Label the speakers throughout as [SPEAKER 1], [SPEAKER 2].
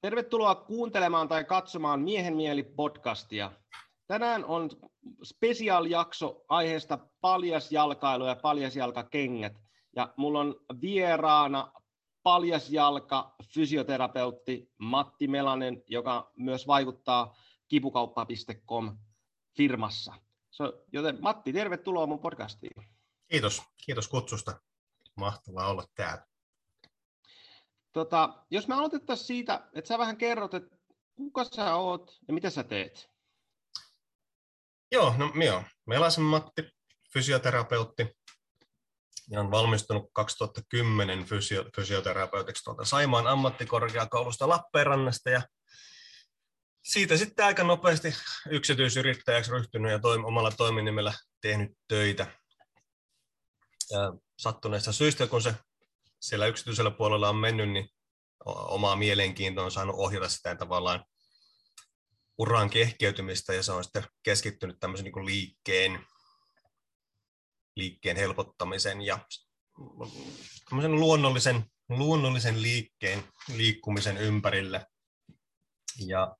[SPEAKER 1] Tervetuloa kuuntelemaan tai katsomaan Miehen mieli podcastia. Tänään on spesiaalijakso aiheesta paljasjalkailu ja paljasjalkakengät. Ja mulla on vieraana paljasjalka fysioterapeutti Matti Melanen, joka myös vaikuttaa kipukauppa.com firmassa. Joten Matti, tervetuloa mun podcastiin.
[SPEAKER 2] Kiitos, kiitos kutsusta. Mahtavaa olla täällä.
[SPEAKER 1] Tota, jos me aloitettaisiin siitä, että sä vähän kerrot, että kuka sä oot ja mitä sä teet?
[SPEAKER 2] Joo, no joo. Melasen Matti, fysioterapeutti. Ja on valmistunut 2010 fysio, fysioterapeutiksi tuolta Saimaan ammattikorkeakoulusta Lappeenrannasta ja siitä sitten aika nopeasti yksityisyrittäjäksi ryhtynyt ja toim- omalla toiminimellä tehnyt töitä. Ja sattuneista syistä, kun se siellä yksityisellä puolella on mennyt, niin omaa mielenkiintoa on saanut ohjata sitä tavallaan uran kehkeytymistä ja se on sitten keskittynyt tämmöisen niin liikkeen, liikkeen helpottamisen ja luonnollisen, luonnollisen liikkeen liikkumisen ympärille. Ja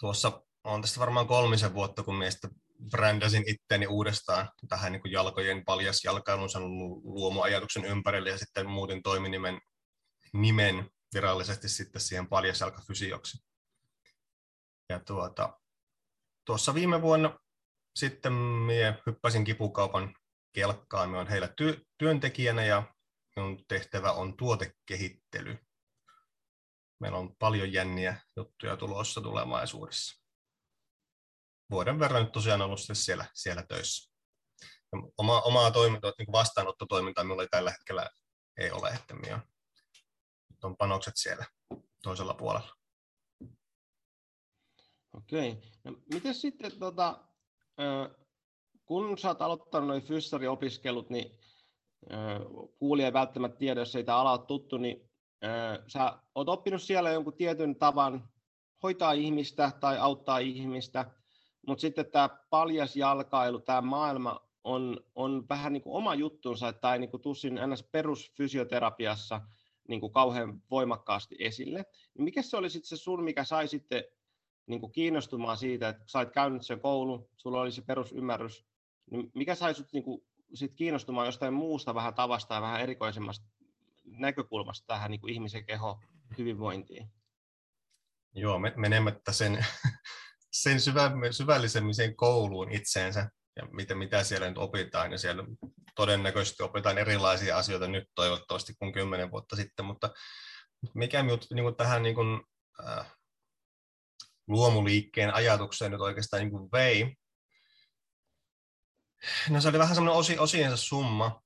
[SPEAKER 2] tuossa on tästä varmaan kolmisen vuotta, kun meistä brändäsin itteni uudestaan tähän niin kuin jalkojen paljas jalkailunsa luomuajatuksen ympärille ja sitten muutin toiminimen nimen virallisesti sitten siihen paljasjalkafysioksi. Ja tuota, tuossa viime vuonna sitten minä hyppäsin kipukaupan kelkkaan. Minä olen heillä ty- työntekijänä ja minun tehtävä on tuotekehittely. Meillä on paljon jänniä juttuja tulossa tulevaisuudessa vuoden verran nyt tosiaan ollut siellä, siellä töissä. Ja oma, omaa toimintaa, niin vastaanottotoimintaa minulla ei tällä hetkellä ei ole, että on panokset siellä toisella puolella.
[SPEAKER 1] Okei. No, miten sitten, tota, kun sä oot aloittanut noin fyssariopiskelut, niin kuulija ei välttämättä tiedä, jos ei tämä ala ole tuttu, niin sä oot oppinut siellä jonkun tietyn tavan hoitaa ihmistä tai auttaa ihmistä, mutta sitten tämä paljas jalkailu, tämä maailma on, on vähän niin kuin oma juttunsa, tämä ei niin kuin tussin ns. perusfysioterapiassa niin kuin kauhean voimakkaasti esille. Niin mikä se oli sitten se sun, mikä sai sitten niin kuin kiinnostumaan siitä, että sait käynyt sen koulu, sulla oli se perusymmärrys, niin mikä sai sut niin kuin sit kiinnostumaan jostain muusta vähän tavasta ja vähän erikoisemmasta näkökulmasta tähän niin kuin ihmisen keho hyvinvointiin?
[SPEAKER 2] Joo, menemättä sen sen syvä, syvällisemmin sen kouluun itseensä ja mitä, mitä siellä nyt opitaan. Ja siellä todennäköisesti opitaan erilaisia asioita nyt toivottavasti kuin kymmenen vuotta sitten, mutta mikä minut niin tähän niin kuin, äh, luomuliikkeen ajatukseen nyt oikeastaan niin kuin vei, no se oli vähän semmoinen osi, osiensa summa.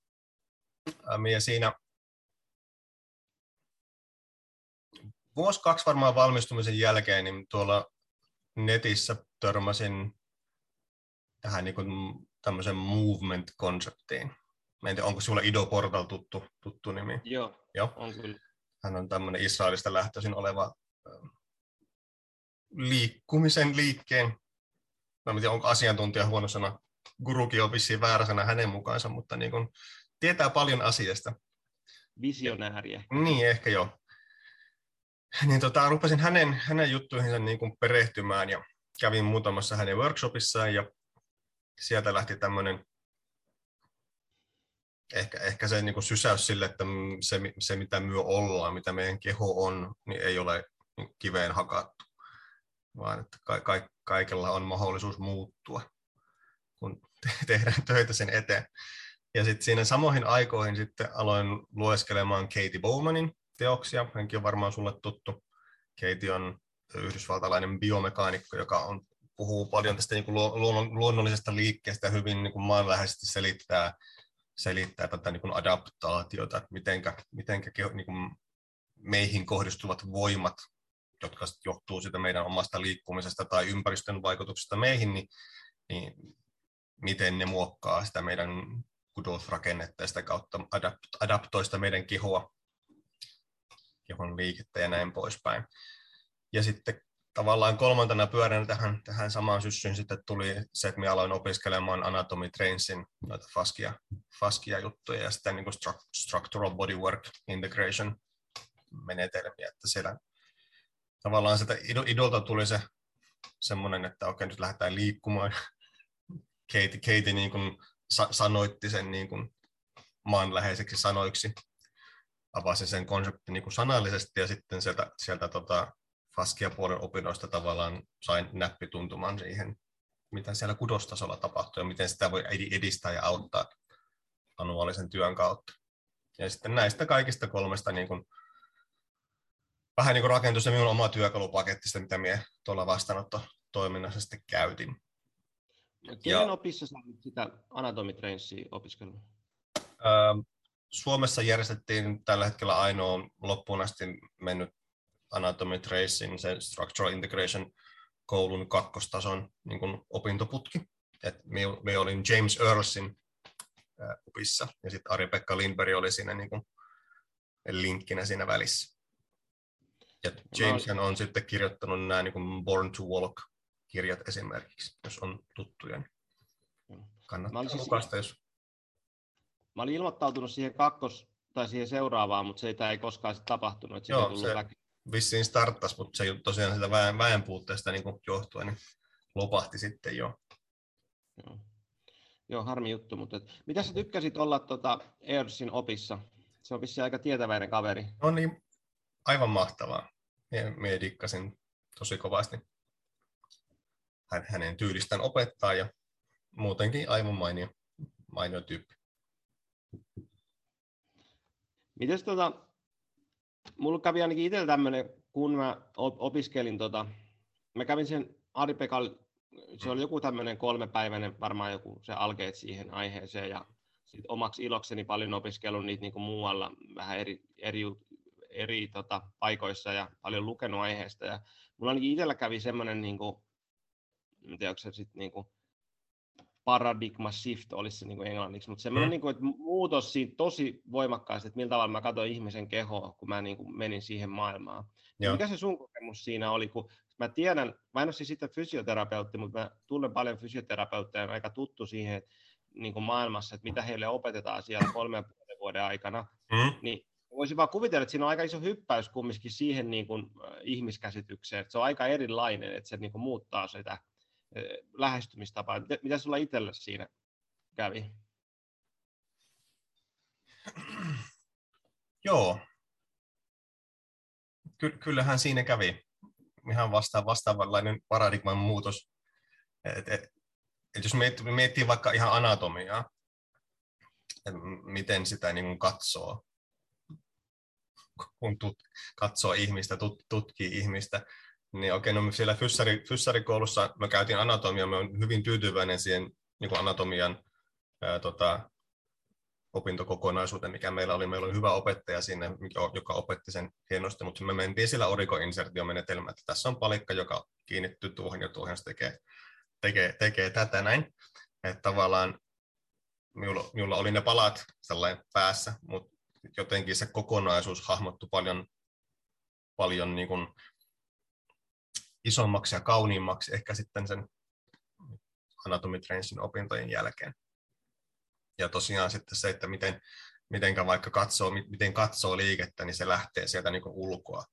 [SPEAKER 2] Ja siinä vuosi kaksi varmaan valmistumisen jälkeen, niin tuolla netissä törmäsin tähän niin kuin tämmöisen movement-konseptiin. Mä en tiedä, onko sinulla Ido Portal tuttu, tuttu nimi?
[SPEAKER 1] Joo, Joo, on kyllä.
[SPEAKER 2] Hän on tämmöinen Israelista lähtöisin oleva liikkumisen liikkeen, mä en tiedä, onko asiantuntija huono sana, gurukin on vissiin väärä sana hänen mukaansa, mutta niin kuin, tietää paljon asiasta.
[SPEAKER 1] Visionääriä.
[SPEAKER 2] Niin, ehkä joo niin tota, rupesin hänen, hänen juttuihinsa niin kuin perehtymään ja kävin muutamassa hänen workshopissaan ja sieltä lähti tämmöinen ehkä, ehkä se niin kuin sysäys sille, että se, se mitä myö ollaan, mitä meidän keho on, niin ei ole kiveen hakattu, vaan että ka- ka- kaikella on mahdollisuus muuttua, kun te- tehdään töitä sen eteen. Ja sitten siinä samoihin aikoihin sitten aloin lueskelemaan Katie Bowmanin teoksia. Hänkin on varmaan sulle tuttu. Keiti on yhdysvaltalainen biomekaanikko, joka on, puhuu paljon tästä niin kuin luonnollisesta liikkeestä ja hyvin niin kuin maanläheisesti selittää, selittää tätä niin kuin adaptaatiota, että mitenkä, mitenkä niin kuin meihin kohdistuvat voimat, jotka johtuu siitä meidän omasta liikkumisesta tai ympäristön vaikutuksesta meihin, niin, niin miten ne muokkaa sitä meidän kudosrakennetta ja sitä kautta adaptoi sitä meidän kehoa kehon liikettä ja näin poispäin. Ja sitten tavallaan kolmantena pyöränä tähän, tähän samaan syssyyn sitten tuli se, että minä aloin opiskelemaan Anatomy Trainsin noita faskia, faskia juttuja ja sitten niin structural bodywork integration menetelmiä, että siellä tavallaan sitä idolta tuli se semmoinen, että okei, nyt lähdetään liikkumaan. Katie, Katie niin kuin sa- sanoitti sen niin kuin maanläheiseksi sanoiksi, avasi sen konseptin niin kuin sanallisesti ja sitten sieltä, sieltä tota, Faskia-puolen opinnoista tavallaan sain näppituntuman siihen, mitä siellä kudostasolla tapahtuu ja miten sitä voi edistää ja auttaa manuaalisen työn kautta. Ja sitten näistä kaikista kolmesta niin kuin, vähän niin kuin rakentui se minun oma työkalupaketti, mitä minä tuolla vastaanottotoiminnassa sitten käytin.
[SPEAKER 1] Kenen ja, opissa sä sitä anatomitrainssia opiskellut?
[SPEAKER 2] Suomessa järjestettiin tällä hetkellä ainoa loppuun asti mennyt Anatomy Tracing, se Structural Integration koulun kakkostason niin kuin opintoputki. Et me, me olin James Earlsin opissa ja sitten Ari-Pekka Lindberg oli siinä niin kuin linkkinä siinä välissä. Ja James on, on sitten kirjoittanut nämä niin kuin Born to Walk-kirjat esimerkiksi, jos on tuttuja. Niin kannattaa siis, lukasta, jos...
[SPEAKER 1] Mä olin ilmoittautunut siihen kakkos, tai siihen seuraavaan, mutta se ei koskaan sitten tapahtunut. Että
[SPEAKER 2] Joo, se väki. vissiin starttasi, mutta se tosiaan sitä väen, väen puutteesta niin johtuen, niin lopahti sitten jo.
[SPEAKER 1] Joo, Joo harmi juttu, mutta et, mitä sä tykkäsit olla tuota Airsin opissa? Se on vissiin aika tietäväinen kaveri.
[SPEAKER 2] No niin, aivan mahtavaa. Mie, dikkasin tosi kovasti hänen tyylistään opettaa ja muutenkin aivan mainio, mainio tyyppi.
[SPEAKER 1] Mites tota, mulla kävi ainakin itsellä tämmöinen, kun mä opiskelin, tota, mä kävin sen Ari Pekal, se oli joku tämmöinen kolmepäiväinen, varmaan joku se alkeet siihen aiheeseen, ja sit omaksi ilokseni paljon opiskellut niitä niin muualla vähän eri, eri, eri tota, paikoissa ja paljon lukenut aiheesta. Ja mulla ainakin itsellä kävi semmoinen, niin kuin, en tiedä, onko se sitten niin paradigma shift olisi se niin kuin englanniksi, mutta semmoinen mm. niin kuin, että muutos siinä tosi voimakkaasti, että millä tavalla mä katsoin ihmisen kehoa, kun mä niin kuin menin siihen maailmaan. Joo. Mikä se sun kokemus siinä oli, kun mä tiedän, mä en ole siis sitten fysioterapeutti, mutta mä tunnen paljon fysioterapeutteja, aika tuttu siihen että, niin kuin maailmassa, että mitä heille opetetaan siellä kolmen vuoden aikana, mm. niin voisin vaan kuvitella, että siinä on aika iso hyppäys kumminkin siihen niin kuin, ihmiskäsitykseen, että se on aika erilainen, että se niin kuin, muuttaa sitä lähestymistapaa. Mitä sulla itsellä siinä kävi?
[SPEAKER 2] Joo. Ky- kyllähän siinä kävi ihan vasta- vastaavanlainen paradigman muutos. Et, et, et jos miettii, miettii vaikka ihan anatomiaa, miten sitä niin katsoo, kun tut, katsoo ihmistä, tut, tutkii ihmistä, niin okei, no siellä fyssari, fyssarikoulussa mä käytin anatomiaa, mä olen hyvin tyytyväinen siihen niin anatomian ää, tota, opintokokonaisuuteen, mikä meillä oli. Meillä oli hyvä opettaja sinne, joka opetti sen hienosti, mutta me mentiin sillä orikoinsertiomenetelmä, että tässä on palikka, joka kiinnittyy tuohon ja tuohon, se tekee, tekee, tekee tätä näin. Että tavallaan minulla, minulla oli ne palat sellainen päässä, mutta jotenkin se kokonaisuus hahmottui paljon, paljon niin kuin isommaksi ja kauniimmaksi ehkä sitten sen anatomitrainsin opintojen jälkeen. Ja tosiaan sitten se, että miten, mitenkä vaikka katsoo, miten katsoo liikettä, niin se lähtee sieltä niin ulkoa.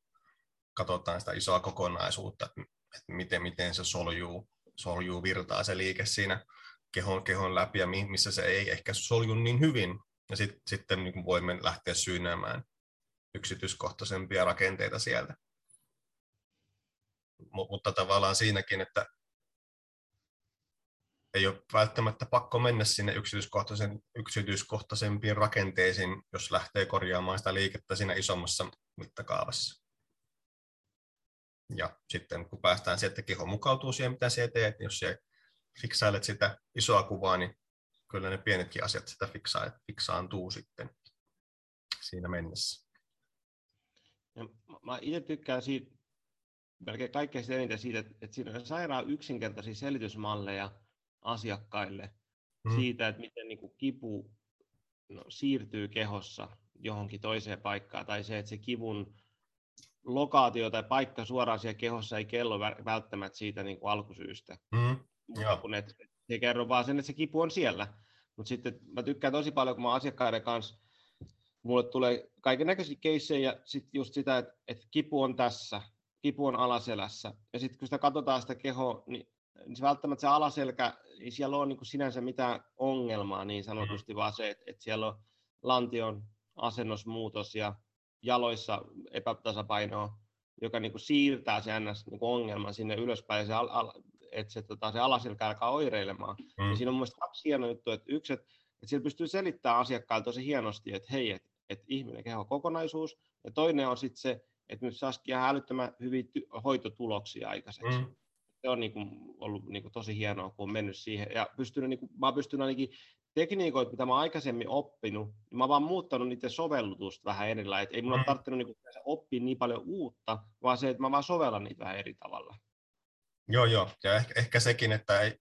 [SPEAKER 2] Katsotaan sitä isoa kokonaisuutta, että miten, miten se soljuu, soljuu virtaa se liike siinä kehon, kehon läpi ja missä se ei ehkä solju niin hyvin. Ja sit, sitten niin voimme lähteä syynäämään yksityiskohtaisempia rakenteita sieltä mutta tavallaan siinäkin, että ei ole välttämättä pakko mennä sinne yksityiskohtaisen, yksityiskohtaisempiin rakenteisiin, jos lähtee korjaamaan sitä liikettä siinä isommassa mittakaavassa. Ja sitten kun päästään sieltä, keho mukautuu siihen, mitä sinä teet, niin jos sinä fiksailet sitä isoa kuvaa, niin kyllä ne pienetkin asiat sitä fiksaa, fiksaantuu sitten siinä mennessä.
[SPEAKER 1] Ja mä itse tykkään siitä, melkein kaikkein eniten siitä, että, että siinä on sairaan yksinkertaisia selitysmalleja asiakkaille mm. siitä, että miten niin kuin kipu no, siirtyy kehossa johonkin toiseen paikkaan, tai se, että se kivun lokaatio tai paikka suoraan siellä kehossa ei kello välttämättä siitä niin kuin alkusyystä. Mm. Kun et, se kerro vaan sen, että se kipu on siellä. Mutta sitten mä tykkään tosi paljon, kun mä asiakkaiden kanssa, mulle tulee kaiken näköisiä keissejä ja sitten just sitä, että, että kipu on tässä, kipu on alaselässä. Ja sitten kun sitä katsotaan sitä kehoa, niin, niin se välttämättä se alaselkä, ei siellä ole niin sinänsä mitään ongelmaa niin sanotusti, mm-hmm. vaan se, että, että siellä on lantion asennosmuutos ja jaloissa epätasapainoa, joka niin kuin siirtää se ns. Niin kuin ongelman sinne ylöspäin, ja se, al, al, että se, tota, se alaselkä alkaa oireilemaan. Mm. Ja siinä on mun kaksi hienoa juttua, että yksi, että, että siellä pystyy selittämään asiakkaille tosi hienosti, että hei, että, että ihminen keho kokonaisuus, ja toinen on sitten se, että nyt saisikin ihan älyttömän hyviä ty- hoitotuloksia aikaiseksi. Mm. Se on niin kuin, ollut niin kuin, tosi hienoa, kun on mennyt siihen. Ja pystynyt, niin kuin, mä oon pystynyt ainakin tekniikoita, mitä mä aikaisemmin oppinut, niin mä oon vaan muuttanut niiden sovellutusta vähän. Et ei mulla mm. ole tarvinnut niin oppia niin paljon uutta, vaan se, että mä vaan sovellan niitä vähän eri tavalla.
[SPEAKER 2] Joo, joo. Ja ehkä, ehkä sekin, että ei,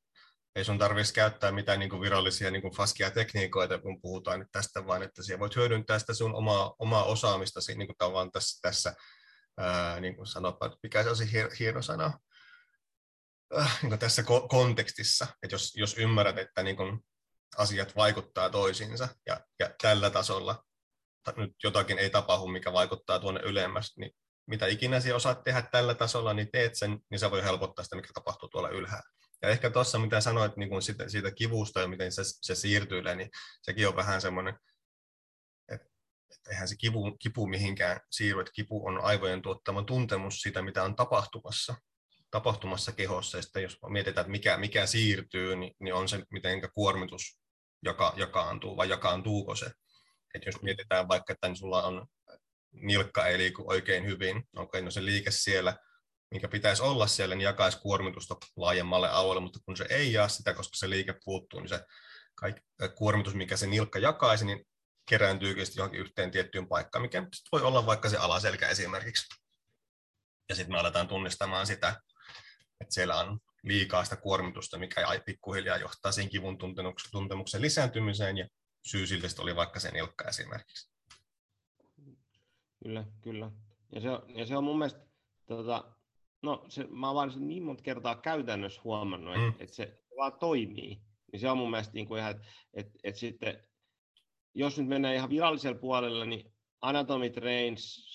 [SPEAKER 2] ei sun tarvitsisi käyttää mitään niin kuin virallisia niin kuin faskia tekniikoita, kun puhutaan nyt tästä, vaan että siellä voit hyödyntää sitä sun omaa, omaa osaamista niin kuin tavallaan tässä, tässä ää, niin kuin sanotaan, mikä se olisi hieno sana, äh, niin tässä ko- kontekstissa, että jos, jos ymmärrät, että niin kuin asiat vaikuttaa toisiinsa ja, ja tällä tasolla nyt jotakin ei tapahdu, mikä vaikuttaa tuonne ylemmäs, niin mitä ikinä sinä osaat tehdä tällä tasolla, niin teet sen, niin se voi helpottaa sitä, mikä tapahtuu tuolla ylhäällä. Ja ehkä tuossa, mitä sanoit niin kuin siitä, siitä kivusta ja miten se, se siirtyy, niin sekin on vähän semmoinen, eihän se kipu, kipu mihinkään siirry, että kipu on aivojen tuottama tuntemus siitä, mitä on tapahtumassa, tapahtumassa kehossa. Ja sitten jos mietitään, että mikä, mikä siirtyy, niin, niin on se, miten kuormitus joka, jakaantuu vai jakaantuuko se. Että jos mietitään vaikka, että niin sulla on nilkka ei liiku oikein hyvin, onko no se liike siellä, minkä pitäisi olla siellä, niin jakaisi kuormitusta laajemmalle alueelle, mutta kun se ei jaa sitä, koska se liike puuttuu, niin se kaikki, kuormitus, mikä se nilkka jakaisi, niin kerääntyykin johonkin yhteen tiettyyn paikkaan, mikä voi olla vaikka se alaselkä esimerkiksi. Ja sitten me aletaan tunnistamaan sitä, että siellä on liikaa sitä kuormitusta, mikä pikkuhiljaa johtaa siihen kivun tuntemuksen lisääntymiseen, ja syy sille oli vaikka se nilkka esimerkiksi.
[SPEAKER 1] Kyllä, kyllä. Ja se, ja se on mun mielestä, tota, no se, mä oon vaan niin monta kertaa käytännössä huomannut, että mm. et se vaan toimii. Niin se on mun mielestä niin kuin ihan, että et, et sitten, jos nyt mennään ihan virallisella puolella, niin Anatomy Trains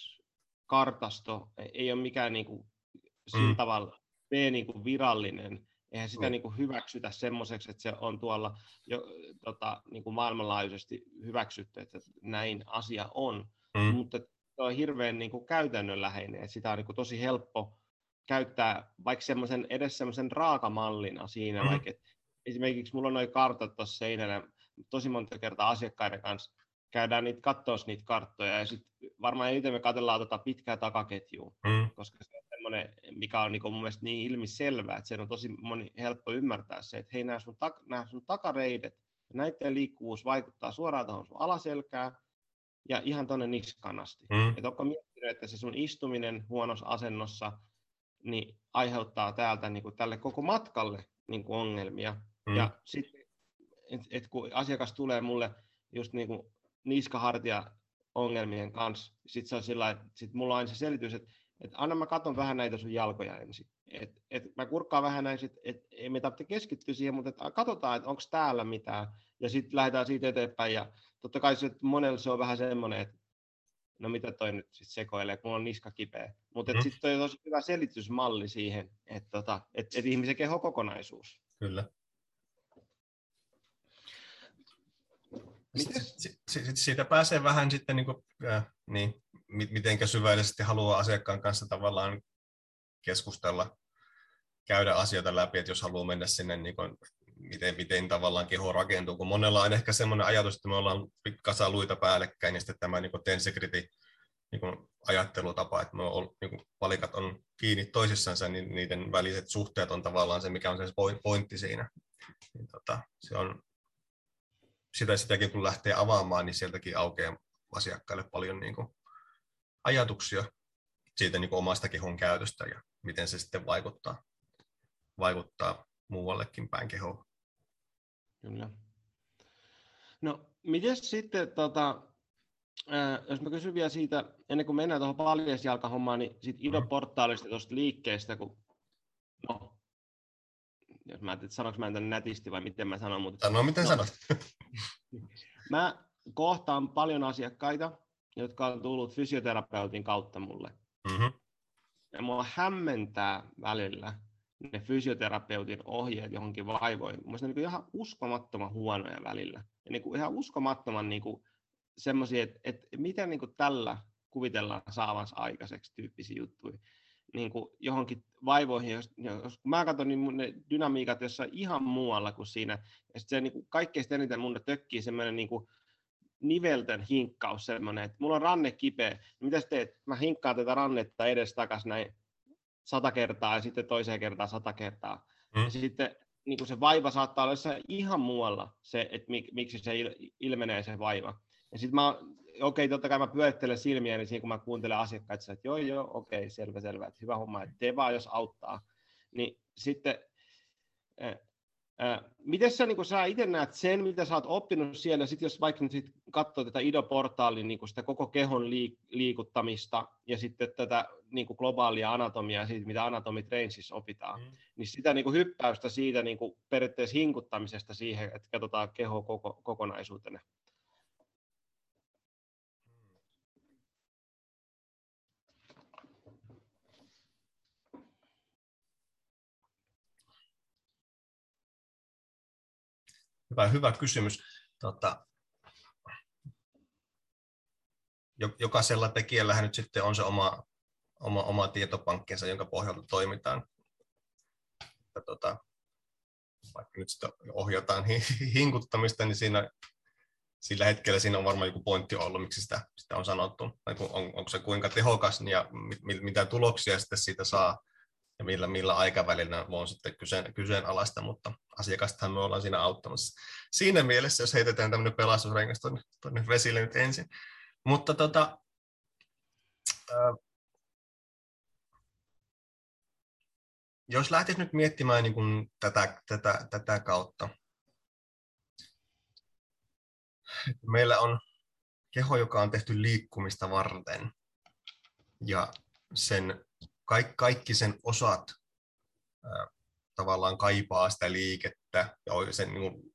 [SPEAKER 1] kartasto ei ole mikään niin kuin, sillä mm. tavalla B niin kuin virallinen, eihän sitä mm. niin kuin hyväksytä semmoiseksi, että se on tuolla jo, tota, niin kuin maailmanlaajuisesti hyväksytty, että näin asia on. Mm. Mutta se on hirveän niin kuin käytännönläheinen, että sitä on niin kuin tosi helppo käyttää vaikka semmoisen, edes semmoisen raakamallina siinä, mm. vaikka että esimerkiksi mulla on noin kartat tuossa seinällä, tosi monta kertaa asiakkaiden kanssa käydään niitä katsoa niitä karttoja, ja sitten varmaan eniten me katsellaan tota pitkää takaketjua, mm. koska se on semmoinen, mikä on niin mun mielestä niin ilmiselvää, että se on tosi moni helppo ymmärtää se, että hei, nämä sun, tak- nämä sun takareidet, näiden liikkuvuus vaikuttaa suoraan tuohon sun alaselkään, ja ihan tuonne niskaan asti. Mm. Että onko miettinyt, että se sun istuminen huonossa asennossa niin aiheuttaa täältä niin kuin tälle koko matkalle niin kuin ongelmia. Mm. Ja sitten, että et kun asiakas tulee mulle just niin kuin niskahartia ongelmien kanssa, sitten se on sillä että sit mulla on se selitys, että et anna mä katon vähän näitä sun jalkoja ensin. Et, et mä kurkkaan vähän näin, että et, ei me tarvitse keskittyä siihen, mutta et katsotaan, että onko täällä mitään, ja sitten lähdetään siitä eteenpäin, ja totta kai se, monella se on vähän semmoinen, että no mitä toi nyt sitten sekoilee, kun on niska kipeä. Mutta mm. sitten toi on tosi hyvä selitysmalli siihen, että tota, et, et ihmisen keho kokonaisuus.
[SPEAKER 2] Kyllä. Miten? Sitten siitä pääsee vähän sitten, niin, kuin, äh, niin miten syvällisesti haluaa asiakkaan kanssa tavallaan keskustella, käydä asioita läpi, että jos haluaa mennä sinne niin kuin miten, miten tavallaan keho rakentuu, kun monella on ehkä semmoinen ajatus, että me ollaan kasa luita päällekkäin, ja sitten tämä niin tensegrity niin ajattelutapa, että me on, niin palikat on kiinni toisissansa, niin niiden väliset suhteet on tavallaan se, mikä on se pointti siinä. Niin tota, se on, sitä sitäkin kun lähtee avaamaan, niin sieltäkin aukeaa asiakkaille paljon niin kuin, ajatuksia siitä niin kuin omasta kehon käytöstä ja miten se sitten vaikuttaa, vaikuttaa muuallekin päin kehoa.
[SPEAKER 1] Kyllä. No, miten sitten, tota, ää, jos mä kysyn vielä siitä, ennen kuin mennään tuohon paljasjalkahommaan, niin siitä Ido-portaalista tuosta liikkeestä, kun no, jos mä ajattelin, että sanoinko mä tämän nätisti vai miten mä sanon. Mutta,
[SPEAKER 2] Sano miten no, sanot.
[SPEAKER 1] mä kohtaan paljon asiakkaita, jotka on tullut fysioterapeutin kautta mulle. Mm-hmm. ja mua hämmentää välillä ne fysioterapeutin ohjeet johonkin vaivoihin. Mielestäni niin ihan uskomattoman huonoja välillä. Ja niin kuin ihan uskomattoman niin kuin semmoisia, että, että miten niin kuin tällä kuvitellaan saavansa aikaiseksi tyyppisiä juttuja niin kuin johonkin vaivoihin, jos, jos kun mä katson, niin mun ne dynamiikat jossain ihan muualla kuin siinä, ja sitten se niin kuin kaikkein eniten mun tökkii semmoinen niin kuin nivelten hinkkaus semmoinen, että mulla on ranne kipeä, niin mitä teet? Mä hinkkaan tätä rannetta edes takas näin sata kertaa ja sitten toiseen kertaan sata kertaa. Mm. Ja sitten niin kuin se vaiva saattaa olla jossain ihan muualla, se, että mik, miksi se ilmenee se vaiva. Ja sitten mä okei, totta kai mä pyörittelen silmiä, niin siinä kun mä kuuntelen asiakkaita, että joo, joo, okei, selvä, selvä, että hyvä homma, että tee vaan, jos auttaa. Niin sitten, äh, äh, miten sä, niin sä itse näet sen, mitä sä oot oppinut siellä, sit jos vaikka nyt sit katsoo tätä IDO-portaalin niin sitä koko kehon liik- liikuttamista ja sitten tätä niin globaalia anatomiaa, siitä, mitä Anatomy Trainsissa opitaan, mm. niin sitä niin hyppäystä siitä niin periaatteessa hinkuttamisesta siihen, että katsotaan keho koko, kokonaisuutena.
[SPEAKER 2] Hyvä, hyvä kysymys. Tota, jokaisella tekijällähän nyt sitten on se oma, oma, oma tietopankkinsa, jonka pohjalta toimitaan. Ja tota, vaikka nyt sitä ohjataan hinkuttamista, niin siinä, sillä hetkellä siinä on varmaan joku pointti ollut, miksi sitä, sitä on sanottu. On, onko se kuinka tehokas ja mit, mitä tuloksia sitten siitä saa ja millä, millä aikavälillä on sitten kyseen, kyseenalaista, mutta asiakastahan me ollaan siinä auttamassa. Siinä mielessä, jos heitetään tämmöinen pelastusrengas tuonne, tuonne vesille nyt ensin. Mutta tota, äh, jos lähtisi nyt miettimään niin kuin tätä, tätä, tätä kautta, meillä on keho, joka on tehty liikkumista varten, ja sen kaikki, kaikki sen osat tavallaan kaipaa sitä liikettä ja sen niin kuin,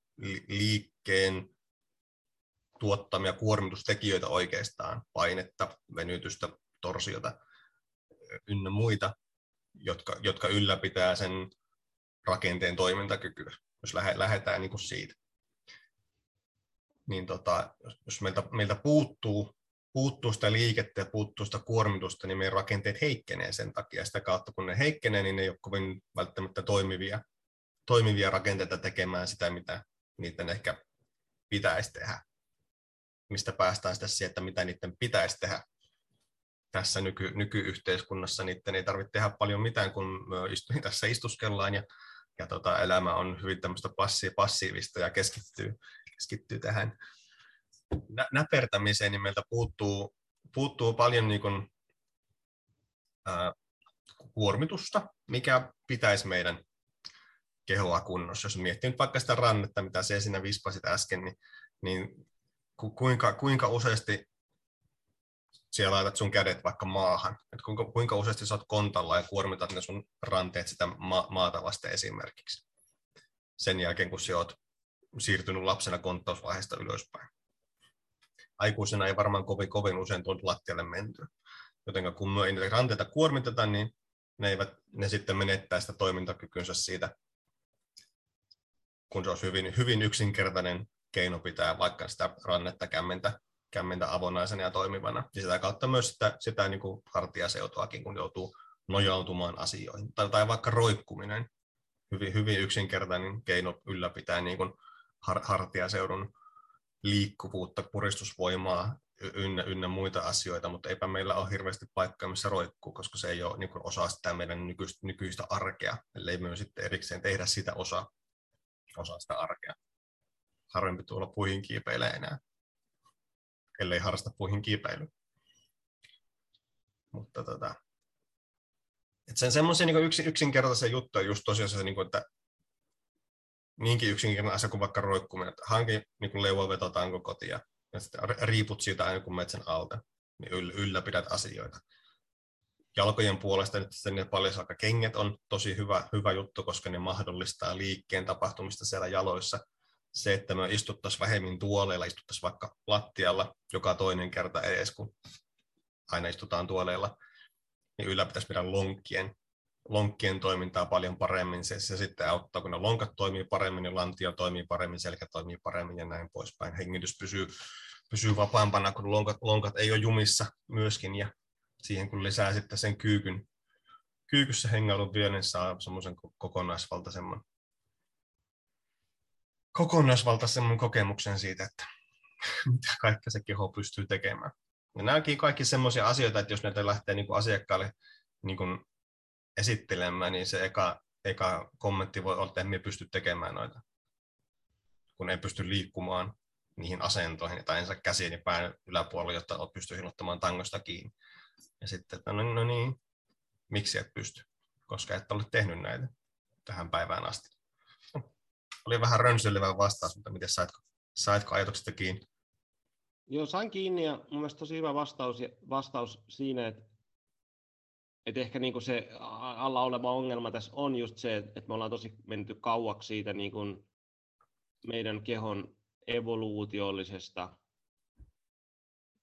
[SPEAKER 2] liikkeen tuottamia kuormitustekijöitä oikeastaan, painetta, venytystä, torsiota ynnä muita, jotka, jotka ylläpitää sen rakenteen toimintakykyä, jos lähdetään niin kuin siitä. Niin tota, jos meiltä, meiltä puuttuu puuttuu sitä liikettä ja puuttuu sitä kuormitusta, niin meidän rakenteet heikkenee sen takia. Sitä kautta kun ne heikkenee, niin ne ei ole kovin välttämättä toimivia, toimivia rakenteita tekemään sitä, mitä niiden ehkä pitäisi tehdä. Mistä päästään sitten siihen, että mitä niiden pitäisi tehdä tässä nyky, nykyyhteiskunnassa. Niiden ei tarvitse tehdä paljon mitään, kun me istu, tässä istuskellaan ja, ja tota, elämä on hyvin tämmöistä passiivista ja keskittyy, keskittyy tähän nä- näpertämiseen, niin meiltä puuttuu, puuttuu paljon niin kuin, ää, kuormitusta, mikä pitäisi meidän kehoa kunnossa. Jos miettii nyt vaikka sitä rannetta, mitä se siinä vispasit äsken, niin, niin ku, kuinka, kuinka useasti siellä laitat sun kädet vaikka maahan, että kuinka, kuinka useasti sä oot kontalla ja kuormitat ne sun ranteet sitä ma- maata vasten esimerkiksi. Sen jälkeen, kun sä oot siirtynyt lapsena konttausvaiheesta ylöspäin aikuisena ei varmaan kovin, kovin usein tuolta lattialle mentyä. Joten kun me ei niitä ranteita kuormiteta, niin ne, eivät, ne sitten menettää sitä toimintakykynsä siitä, kun se olisi hyvin, hyvin yksinkertainen keino pitää vaikka sitä rannetta kämmentä, kämmentä avonaisena ja toimivana. Ja sitä kautta myös sitä, sitä niin kuin hartiaseutuakin, kun joutuu nojautumaan asioihin. Tai, tai vaikka roikkuminen, hyvin, hyvin yksinkertainen keino ylläpitää niin kuin har, hartiaseudun liikkuvuutta, puristusvoimaa ynnä, ynnä muita asioita, mutta eipä meillä ole hirveästi paikkaa, missä roikkuu, koska se ei ole niin kuin osa sitä meidän nykyistä, nykyistä arkea, ellei me sitten erikseen tehdä sitä osa, osa sitä arkea. Harvempi tuolla puihin kiipeilee enää, ellei harrasta puihin kiipeilyä. Mutta tota, et sen semmoisia niin yksinkertaisia juttuja just tosiaan se, niin kuin, että niinkin yksinkertainen asia kuin vaikka roikkuminen, hanki niin leuanvetotanko kotia ja sitten riiput siitä aina kun metsän alta, niin ylläpidät asioita. Jalkojen puolesta nyt sitten ne kengät on tosi hyvä, hyvä juttu, koska ne mahdollistaa liikkeen tapahtumista siellä jaloissa. Se, että me istuttaisiin vähemmin tuoleilla, istuttaisiin vaikka lattialla joka toinen kerta edes, kun aina istutaan tuoleilla, niin ylläpitäisi meidän lonkkien, lonkkien toimintaa paljon paremmin. Se, se sitten auttaa, kun ne lonkat toimii paremmin, niin lantio toimii paremmin, selkä toimii paremmin ja näin poispäin. Hengitys pysyy, pysyy vapaampana, kun lonkat, lonkat ei ole jumissa myöskin. Ja siihen kun lisää sitten sen kyykyn, kyykyssä hengailun vielä, niin saa semmoisen kokonaisvaltaisemman, kokonaisvaltaisemman kokemuksen siitä, että mitä kaikkea se keho pystyy tekemään. Ja nämäkin kaikki semmoisia asioita, että jos näitä lähtee niin kuin asiakkaalle niin kuin esittelemään, niin se eka, eka kommentti voi olla, että emme pysty tekemään noita, kun ei pysty liikkumaan niihin asentoihin tai ensin käsiin ja pään yläpuolella, jotta pystyy hilottamaan tangosta kiinni. Ja sitten, että no, no niin, miksi et pysty, koska et ole tehnyt näitä tähän päivään asti. Oli vähän rönsyilevä vastaus, mutta miten saitko, saitko ajatuksesta kiinni?
[SPEAKER 1] Joo, sain kiinni ja mun mielestä tosi hyvä vastaus, vastaus siinä, että, että ehkä niin kuin se alla oleva ongelma tässä on just se, että me ollaan tosi menty kauaksi siitä niin kuin meidän kehon evoluutiollisesta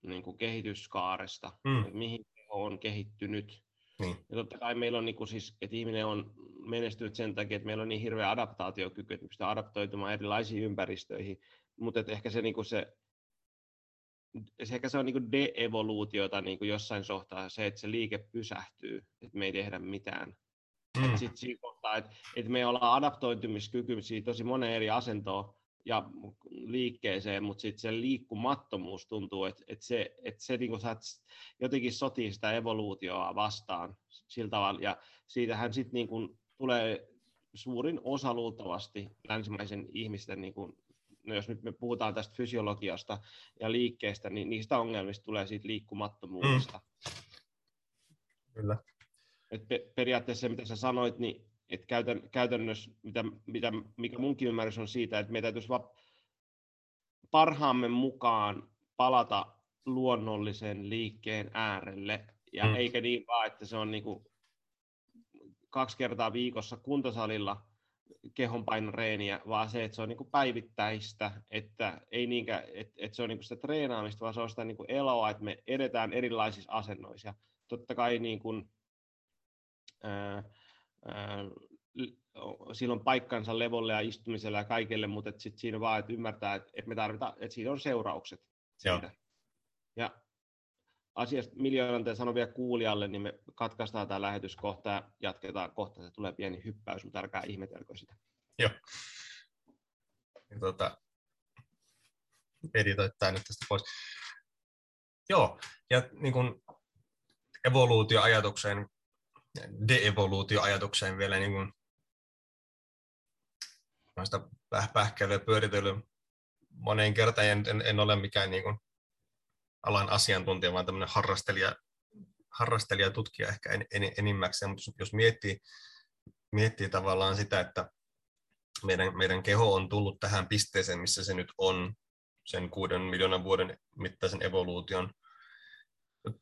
[SPEAKER 1] niin kuin kehityskaaresta, mm. että mihin keho on kehittynyt. Niin. Ja totta kai meillä on niin kuin siis, että ihminen on menestynyt sen takia, että meillä on niin hirveä adaptaatiokyky, että me pystytään adaptoitumaan erilaisiin ympäristöihin, mutta ehkä se, niin kuin se ehkä se on niin de-evoluutiota niin jossain sohtaa se, että se liike pysähtyy, että me ei tehdä mitään. Mm. Sitten siinä kohtaa, että, että me ollaan adaptoitumiskykyisiä tosi monen eri asentoon ja liikkeeseen, mutta sitten se liikkumattomuus tuntuu, että, että se, että se niin kuin saat jotenkin sotii sitä evoluutioa vastaan sillä tavalla, ja siitähän sitten niin tulee suurin osa luultavasti länsimaisen ihmisten niin kuin no jos nyt me puhutaan tästä fysiologiasta ja liikkeestä, niin niistä ongelmista tulee siitä liikkumattomuudesta. Mm.
[SPEAKER 2] Kyllä.
[SPEAKER 1] Et pe- periaatteessa se, mitä sä sanoit, niin et käytän, käytännössä, mitä, mitä, mikä munkin ymmärrys on siitä, että meidän täytyisi va- parhaamme mukaan palata luonnollisen liikkeen äärelle, ja mm. eikä niin vaan, että se on niinku kaksi kertaa viikossa kuntosalilla – kehonpainoreeniä, vaan se, että se on niin kuin päivittäistä, että, ei niinkään, että, että se on niin kuin sitä treenaamista, vaan se on sitä niin kuin eloa, että me edetään erilaisissa asennoissa. totta kai niin kuin, ää, ää, silloin paikkansa levolle ja istumiselle ja kaikille, mutta että sit siinä vaan, että ymmärtää, että, että me tarvitaan, että siinä on seuraukset. Siitä. Ja asiasta miljoonan sanon vielä kuulijalle, niin me katkaistaan tämä lähetys kohta ja jatketaan kohta. Se tulee pieni hyppäys, mutta älkää ihmetelkö sitä.
[SPEAKER 2] Joo. Ja tuota, editoit tämä nyt tästä pois. Joo, ja niin kuin evoluutioajatukseen, de-evoluutioajatukseen vielä niin kuin noista pähkäilyä pyöritellyt moneen kertaan, en, en, en ole mikään niin kuin alan asiantuntija, vaan tämmöinen harrastelija, harrastelija tutkija ehkä en, en, enimmäkseen, mutta jos miettii, miettii tavallaan sitä, että meidän, meidän keho on tullut tähän pisteeseen, missä se nyt on sen kuuden miljoonan vuoden mittaisen evoluution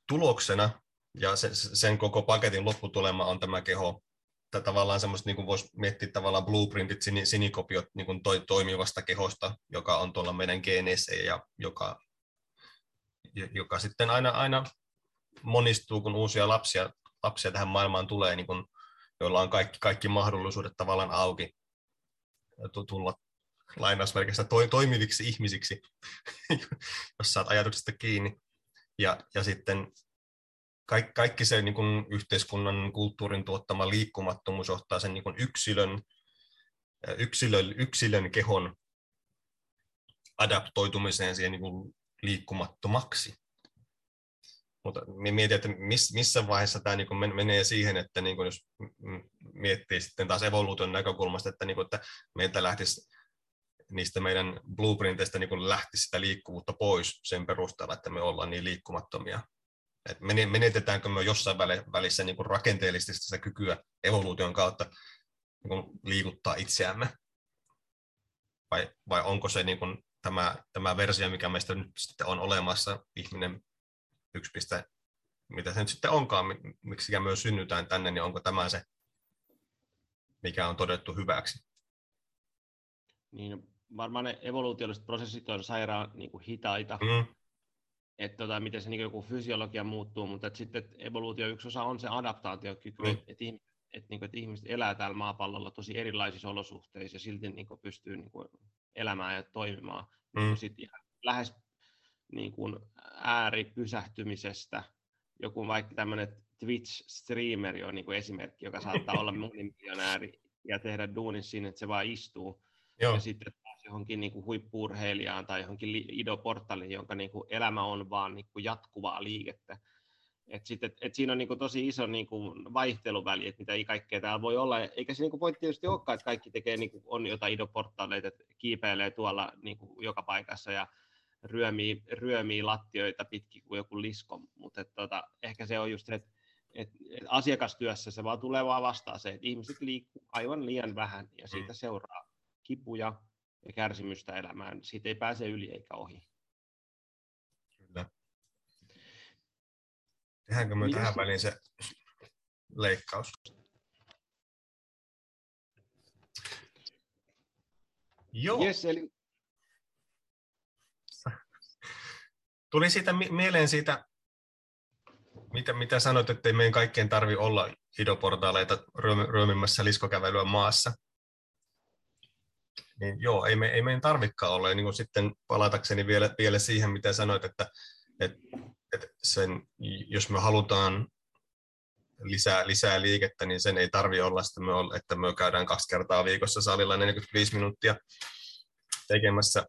[SPEAKER 2] tuloksena, ja se, sen koko paketin lopputulema on tämä keho, tai tavallaan semmoista, niin kuin voisi miettiä tavallaan blueprintit, sinikopiot niin kuin toi, toimivasta kehosta, joka on tuolla meidän geeneissä ja joka joka sitten aina, aina monistuu, kun uusia lapsia, lapsia tähän maailmaan tulee, niin kun, joilla on kaikki, kaikki mahdollisuudet tavallaan auki tulla lainausmerkissä to, toimiviksi ihmisiksi, jos saat ajatuksesta kiinni. Ja, ja sitten kaikki, kaikki se niin kun yhteiskunnan kulttuurin tuottama liikkumattomuus johtaa sen niin kun yksilön, yksilön, yksilön kehon adaptoitumiseen siihen niin kuin liikkumattomaksi. Mutta mietin, että missä vaiheessa tämä niin menee siihen, että niin jos miettii sitten taas evoluution näkökulmasta, että, niin kuin, että meiltä lähtisi niistä meidän blueprinteistä niin lähtisi sitä liikkuvuutta pois sen perusteella, että me ollaan niin liikkumattomia. Et menetetäänkö me jossain välissä niin rakenteellisesti sitä kykyä evoluution kautta niin liikuttaa itseämme? Vai, vai onko se niin tämä, tämä versio, mikä meistä nyt sitten on olemassa, ihminen yksi piste, mitä se nyt sitten onkaan, miksi myös synnytään tänne, niin onko tämä se, mikä on todettu hyväksi?
[SPEAKER 1] Niin, varmaan ne evoluutiolliset prosessit on sairaan niin kuin hitaita. Mm. että tota, miten se niin joku fysiologia muuttuu, mutta että sitten että evoluutio yksi osa on se adaptaatiokyky, mm. että, että, että, niin kuin, että ihmiset elää täällä maapallolla tosi erilaisissa olosuhteissa ja silti niin kuin, pystyy niin kuin, elämään ja toimimaan mm. niin sit ihan lähes niin kuin, ääripysähtymisestä. Joku vaikka tämmöinen Twitch-streameri on niin kuin esimerkki, joka saattaa olla monimiljonääri ja tehdä duunin siinä, että se vaan istuu. Joo. Ja sitten johonkin niin kuin huippuurheilijaan tai johonkin idoportaliin, jonka niin kuin elämä on vaan niin kuin jatkuvaa liikettä. Et sit, et, et siinä on niin kuin tosi iso niin kuin vaihteluväli, että mitä kaikkea täällä voi olla. Eikä se niin kuin voi tietysti olekaan, että kaikki tekee, niin kuin on jotain idoportaaleita, että kiipeilee tuolla niin kuin joka paikassa ja ryömii, ryömii lattioita pitkin kuin joku lisko. Mutta tota, ehkä se on just se, että et, et asiakastyössä se vaan tulee vaan vastaan se, että ihmiset liikkuu aivan liian vähän ja siitä mm. seuraa kipuja, ja kärsimystä elämään. Siitä ei pääse yli eikä ohi.
[SPEAKER 2] Kyllä. Tehdäänkö me tähän väliin se leikkaus? Joo.
[SPEAKER 1] Yes, eli...
[SPEAKER 2] Tuli siitä mieleen siitä, mitä, mitä sanoit, että ei meidän kaikkien tarvi olla idoportaaleita ryömimässä liskokävelyä maassa niin joo, ei, me, ei meidän tarvikaan olla. Ja niin kuin sitten palatakseni vielä, vielä siihen, mitä sanoit, että, että, että sen, jos me halutaan lisää, lisää liikettä, niin sen ei tarvi olla, että me, että me käydään kaksi kertaa viikossa salilla 45 minuuttia tekemässä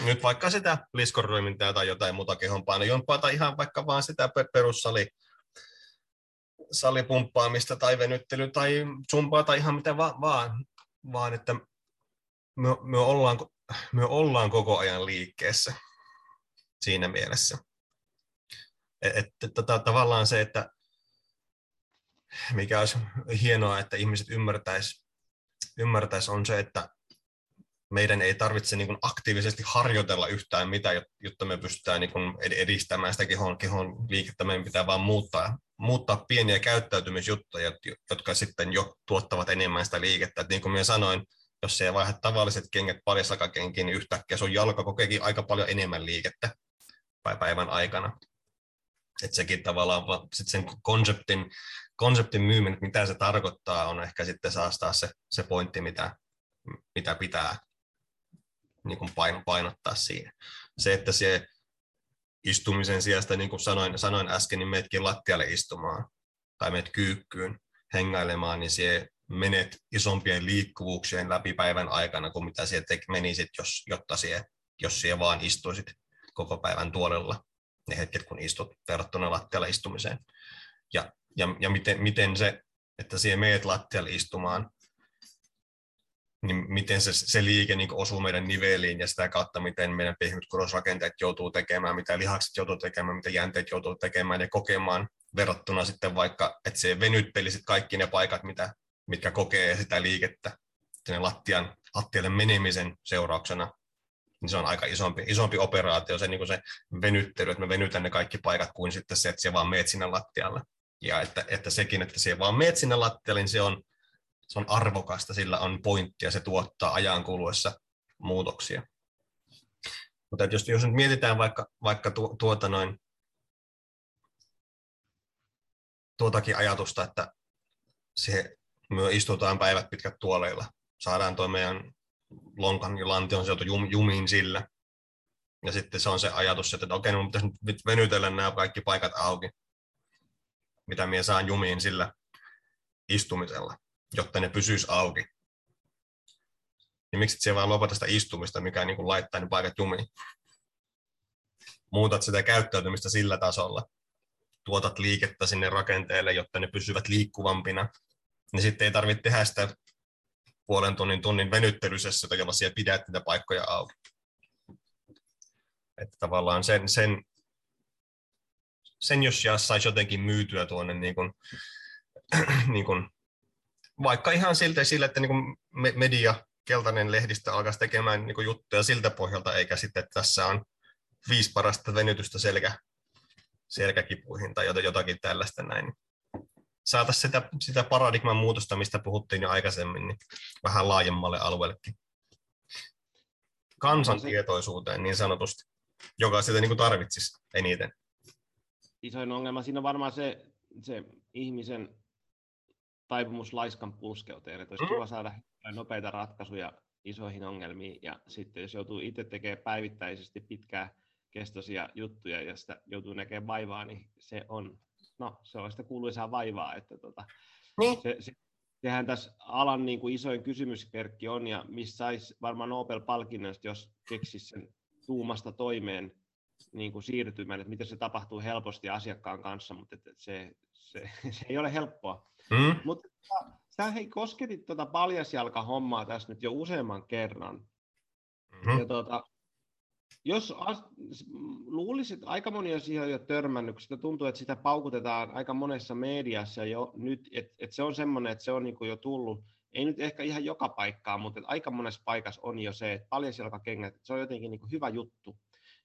[SPEAKER 2] nyt vaikka sitä liskorrymintaa tai jotain muuta kehonpainojompaa tai ihan vaikka vaan sitä perussali salipumppaamista tai venyttely tai zumpaa tai ihan mitä va- vaan, vaan että me, me, ollaan, me ollaan koko ajan liikkeessä siinä mielessä. Että et, tota, tavallaan se, että mikä olisi hienoa, että ihmiset ymmärtäisi, ymmärtäisi on se, että meidän ei tarvitse niin aktiivisesti harjoitella yhtään mitään, jotta me pystytään niin edistämään sitä kehon, kehon liikettä. Meidän pitää vain muuttaa, muuttaa pieniä käyttäytymisjuttuja, jotka sitten jo tuottavat enemmän sitä liikettä. Et niin kuin minä sanoin, jos se vaihda tavalliset kengät parisakakenkiin, niin yhtäkkiä sun jalka kokeekin aika paljon enemmän liikettä päivän aikana. Että sekin tavallaan sit sen konseptin, konseptin myyminen, mitä se tarkoittaa, on ehkä sitten saastaa se, se pointti, mitä, mitä pitää niin kuin painottaa siihen. Se, että se istumisen sijasta, niin kuin sanoin, sanoin äsken, niin meetkin lattialle istumaan tai meet kyykkyyn hengailemaan, niin se menet isompien liikkuvuuksien läpi päivän aikana kuin mitä siellä menisit, jos, jotta siellä, jos siellä vaan istuisit koko päivän tuolella ne hetket, kun istut verrattuna lattialle istumiseen. Ja, ja, ja miten, miten se, että siellä meet lattialle istumaan, niin miten se, se liike niin osuu meidän niveliin ja sitä kautta, miten meidän pehmyt kurosrakenteet joutuu tekemään, mitä lihakset joutuu tekemään, mitä jänteet joutuu tekemään ja kokemaan verrattuna sitten vaikka, että se venyttelisit kaikki ne paikat, mitä mitkä kokee sitä liikettä sinne lattian, lattialle menemisen seurauksena, niin se on aika isompi, isompi operaatio, se, niin kuin se venyttely, että me venytän ne kaikki paikat, kuin sitten se, että se vaan meet sinne lattialle. Ja että, että sekin, että se vaan meet sinne lattialle, niin se on, se on arvokasta, sillä on pointtia, se tuottaa ajan kuluessa muutoksia. Mutta jos, jos nyt mietitään vaikka, vaikka tu, tuota noin, tuotakin ajatusta, että se me istutaan päivät pitkät tuoleilla. Saadaan tuo meidän lonkan ja lantion sieltä jum, jumiin sillä. Ja sitten se on se ajatus, että okei, mun pitäisi nyt venytellä nämä kaikki paikat auki, mitä minä saan jumiin sillä istumisella, jotta ne pysyisi auki. Niin miksi se vaan lopeta sitä istumista, mikä niin kuin laittaa ne paikat jumiin? Muutat sitä käyttäytymistä sillä tasolla. Tuotat liikettä sinne rakenteelle, jotta ne pysyvät liikkuvampina niin sitten ei tarvitse tehdä sitä puolen tunnin tunnin venyttelysessä, jolla siellä pidät niitä paikkoja auki. Että tavallaan sen, sen, sen jos saisi jotenkin myytyä tuonne niin kuin, niin kuin, vaikka ihan siltä sillä, että niin kuin media, keltainen lehdistä alkaisi tekemään niin kuin juttuja siltä pohjalta, eikä sitten, että tässä on viisi parasta venytystä selkä, selkäkipuihin tai jotakin tällaista näin saataisiin sitä, sitä paradigman muutosta, mistä puhuttiin jo aikaisemmin, niin vähän laajemmalle alueellekin. Kansantietoisuuteen niin sanotusti. joka sitä niin kuin tarvitsisi eniten.
[SPEAKER 1] Isoin ongelma siinä on varmaan se, se ihmisen taipumus laiskan pulskeuteen, että olisi mm. kiva saada nopeita ratkaisuja isoihin ongelmiin, ja sitten jos joutuu itse tekemään päivittäisesti pitkää kestoisia juttuja ja sitä joutuu näkemään vaivaa, niin se on, no, se on sitä kuuluisaa vaivaa, että tota, niin. se, se, sehän tässä alan niin kuin isoin kysymysperkki on, ja missä saisi varmaan Nobel-palkinnon, jos keksisi sen tuumasta toimeen niin kuin siirtymään, että miten se tapahtuu helposti asiakkaan kanssa, mutta että se, se, se ei ole helppoa. Mm. Mutta sä hei, kosketit tuota paljasjalka-hommaa tässä nyt jo useamman kerran. Mm-hmm. Ja tuota, jos luulisit, aika moni on siihen jo törmännyt, sitä tuntuu, että sitä paukutetaan aika monessa mediassa jo nyt, että et se on semmoinen, että se on niin jo tullut, ei nyt ehkä ihan joka paikkaan, mutta aika monessa paikassa on jo se, että paljasjalkakengät, se on jotenkin niin hyvä juttu.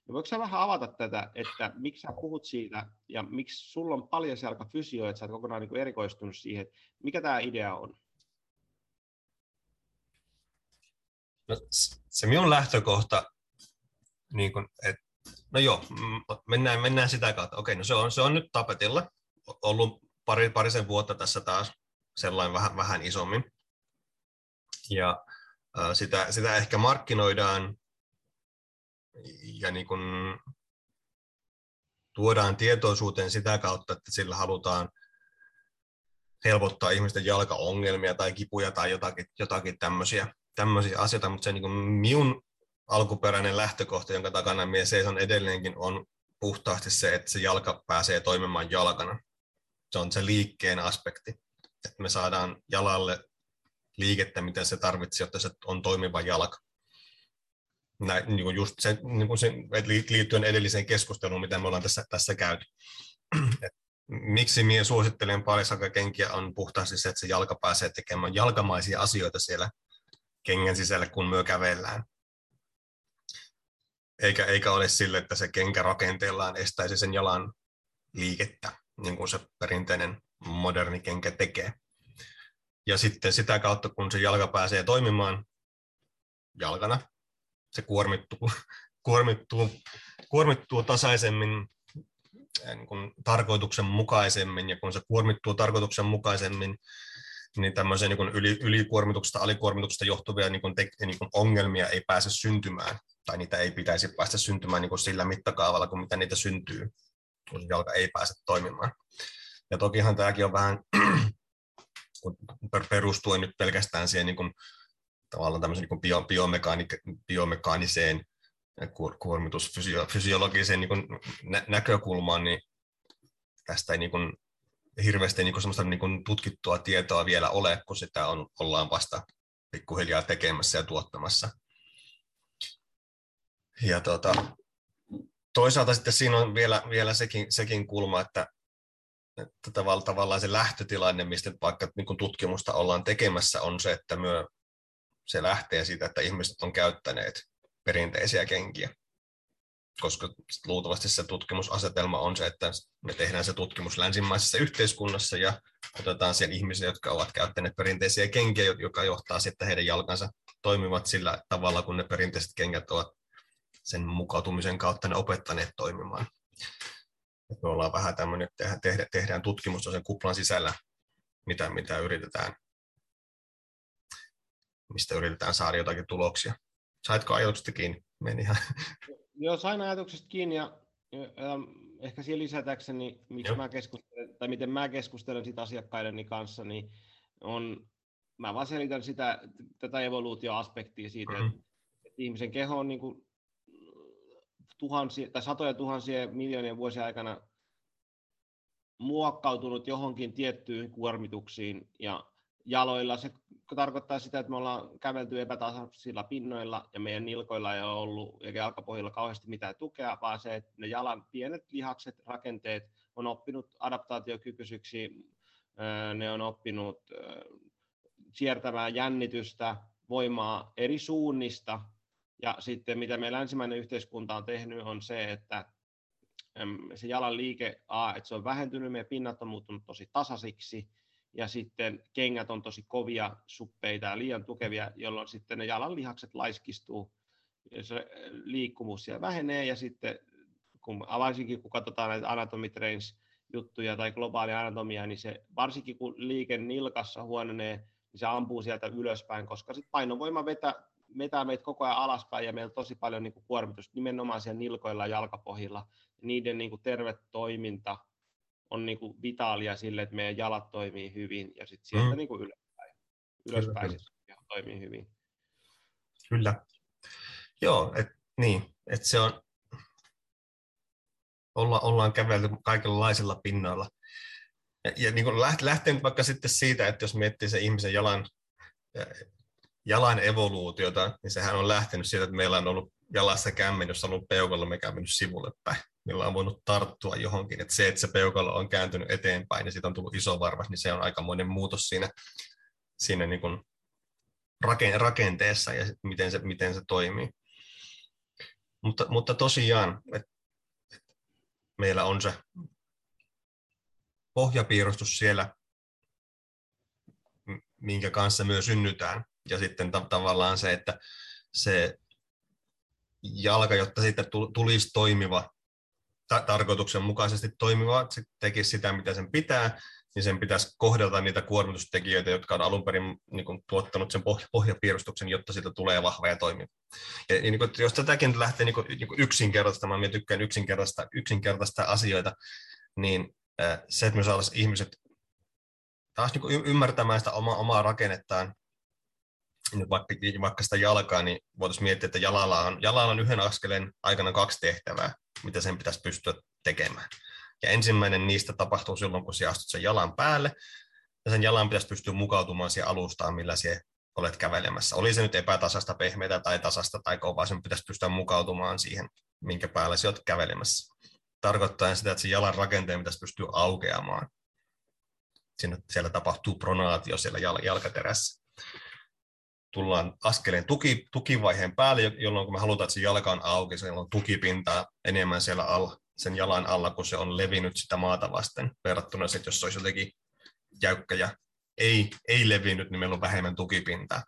[SPEAKER 1] Ja voiko sä vähän avata tätä, että miksi sä puhut siitä ja miksi sulla on paljasjalkafysio, että sä oot kokonaan niin erikoistunut siihen, että mikä tämä idea on?
[SPEAKER 2] No, se minun lähtökohta niin kuin, et, no joo, mennään, mennään sitä kautta. Okei, no se on, se on nyt tapetilla. Ollut pari, parisen vuotta tässä taas sellainen vähän, vähän isommin. Ja äh, sitä, sitä ehkä markkinoidaan ja niin kuin tuodaan tietoisuuteen sitä kautta, että sillä halutaan helpottaa ihmisten jalkaongelmia tai kipuja tai jotakin, jotakin tämmöisiä, tämmöisiä asioita, mutta se niin kuin minun alkuperäinen lähtökohta, jonka takana minä seison edelleenkin, on puhtaasti se, että se jalka pääsee toimimaan jalkana. Se on se liikkeen aspekti, että me saadaan jalalle liikettä, mitä se tarvitsee, jotta se on toimiva jalka. Näin, niin kuin just se, niin kuin se, liittyen edelliseen keskusteluun, mitä me ollaan tässä, tässä käyty. Et miksi minä suosittelen parisakakenkiä on puhtaasti se, että se jalka pääsee tekemään jalkamaisia asioita siellä kengän sisällä, kun myö kävellään eikä, eikä ole sille, että se kenkä rakenteellaan estäisi sen jalan liikettä, niin kuin se perinteinen moderni kenkä tekee. Ja sitten sitä kautta, kun se jalka pääsee toimimaan jalkana, se kuormittuu, kuormittuu, kuormittuu tasaisemmin niin kuin tarkoituksenmukaisemmin, ja kun se kuormittuu tarkoituksenmukaisemmin, niin tämmöisiä niin yli, ylikuormituksesta, alikuormituksesta johtuvia niin kuin te, niin kuin ongelmia ei pääse syntymään tai niitä ei pitäisi päästä syntymään niin kuin sillä mittakaavalla kuin mitä niitä syntyy, kun jalka ei pääse toimimaan. Ja tokihan tämäkin on vähän perustuen nyt pelkästään siihen niin kuin, tavallaan tämmöisen niin bio, biomekaani- biomekaaniseen kuormitusfysiologiseen niin nä- näkökulmaan, niin tästä ei niin kuin, hirveästi niin kuin semmoista niin kuin tutkittua tietoa vielä ole, kun sitä on, ollaan vasta pikkuhiljaa tekemässä ja tuottamassa. Ja tota, toisaalta sitten siinä on vielä, vielä sekin, sekin kulma, että, että tavallaan, tavallaan se lähtötilanne, mistä vaikka niin tutkimusta ollaan tekemässä, on se, että myö, se lähtee siitä, että ihmiset on käyttäneet perinteisiä kenkiä. Koska luultavasti se tutkimusasetelma on se, että me tehdään se tutkimus länsimaisessa yhteiskunnassa ja otetaan siellä ihmisiä, jotka ovat käyttäneet perinteisiä kenkiä, joka johtaa sitten heidän jalkansa toimivat sillä tavalla, kun ne perinteiset kengät ovat sen mukautumisen kautta ne opettaneet toimimaan. Et me ollaan vähän tämmöinen, että tehdään, tehdään tutkimusta sen kuplan sisällä, mitä, mitä yritetään, mistä yritetään saada jotakin tuloksia. Saitko ajatuksesta kiinni? Meni ihan.
[SPEAKER 1] Joo, sain ajatuksesta kiinni ja, ja ehkä siihen lisätäkseni, miksi mä keskustelen, tai miten mä keskustelen siitä asiakkaideni kanssa, niin on, mä vaan selitän sitä, tätä evoluutioaspektia siitä, mm-hmm. että, että ihmisen keho on niin kuin tuhansia, tai satoja tuhansia miljoonien vuosien aikana muokkautunut johonkin tiettyihin kuormituksiin ja jaloilla. Se tarkoittaa sitä, että me ollaan kävelty epätasaisilla pinnoilla ja meidän nilkoilla ei ole ollut eikä jalkapohjilla kauheasti mitään tukea, vaan se, että ne jalan pienet lihakset, rakenteet on oppinut adaptaatiokykyisiksi, ne on oppinut siirtämään jännitystä, voimaa eri suunnista ja sitten mitä meidän länsimainen yhteiskunta on tehnyt on se, että se jalan liike, A, että se on vähentynyt, meidän pinnat on muuttunut tosi tasaisiksi, ja sitten kengät on tosi kovia, suppeita ja liian tukevia, jolloin sitten ne jalan lihakset laiskistuu, se liikkumus siellä vähenee ja sitten kun avaisinkin, kun katsotaan näitä anatomy trains juttuja tai globaalia anatomia, niin se varsinkin kun liike nilkassa huononee, niin se ampuu sieltä ylöspäin, koska sit painovoima vetää, vetää meitä koko ajan alaspäin ja meillä on tosi paljon niin kuin kuormitusta nimenomaan siellä nilkoilla ja jalkapohjilla. Ja niiden niin kuin terve toiminta on niin kuin vitaalia sille, että meidän jalat toimii hyvin ja sitten sieltä mm. niin kuin ylöspäin, ylöspäin kyllä, toimii hyvin.
[SPEAKER 2] Kyllä. Joo, et, niin, että se on, olla, ollaan kävelty kaikenlaisilla pinnoilla. Ja, ja niin lähtee nyt vaikka sitten siitä, että jos miettii se ihmisen jalan, jalan evoluutiota, niin sehän on lähtenyt siitä, että meillä on ollut jalassa kämmen, jos on ollut peukalla, me mennyt sivulle päin. Millä on voinut tarttua johonkin. Että se, että se peukalo on kääntynyt eteenpäin ja siitä on tullut iso varvas, niin se on aikamoinen muutos siinä, siinä niin kuin rakenteessa ja miten se, miten se toimii. Mutta, mutta tosiaan, että meillä on se pohjapiirustus siellä, minkä kanssa myös synnytään. Ja sitten ta- tavallaan se, että se jalka, jotta siitä tulisi toimiva, ta- tarkoituksenmukaisesti toimiva, se tekisi sitä, mitä sen pitää, niin sen pitäisi kohdata niitä kuormitustekijöitä, jotka on alun perin niin kuin, tuottanut sen pohjapiirustuksen, jotta siitä tulee vahva ja toimiva. Ja, niin kuin, jos tätäkin lähtee niin kuin, niin kuin yksinkertaistamaan, minä tykkään yksinkertaista, yksinkertaista asioita, niin se, että me saataisiin ihmiset taas niin kuin ymmärtämään sitä omaa, omaa rakennettaan, vaikka, vaikka sitä jalkaa, niin voitaisiin miettiä, että jalalla on, jalalla on yhden askeleen aikana kaksi tehtävää, mitä sen pitäisi pystyä tekemään. Ja ensimmäinen niistä tapahtuu silloin, kun sinä astut sen jalan päälle, ja sen jalan pitäisi pystyä mukautumaan siihen alustaan, millä sinä olet kävelemässä. Oli se nyt epätasasta, pehmeitä tai tasasta tai kovaa, sen pitäisi pystyä mukautumaan siihen, minkä päällä sinä olet kävelemässä. Tarkoittaa sitä, että sen jalan rakenteen pitäisi pystyä aukeamaan. Siinä, siellä tapahtuu pronaatio siellä jalkaterässä. Tullaan askeleen tuki, tukivaiheen päälle, jolloin kun me halutaan, että se jalka on auki, siellä on tukipintaa enemmän siellä alla sen jalan alla, kun se on levinnyt sitä maata vasten, verrattuna sitten, jos se olisi jotenkin jäykkä ja ei, ei levinnyt, niin meillä on vähemmän tukipintaa.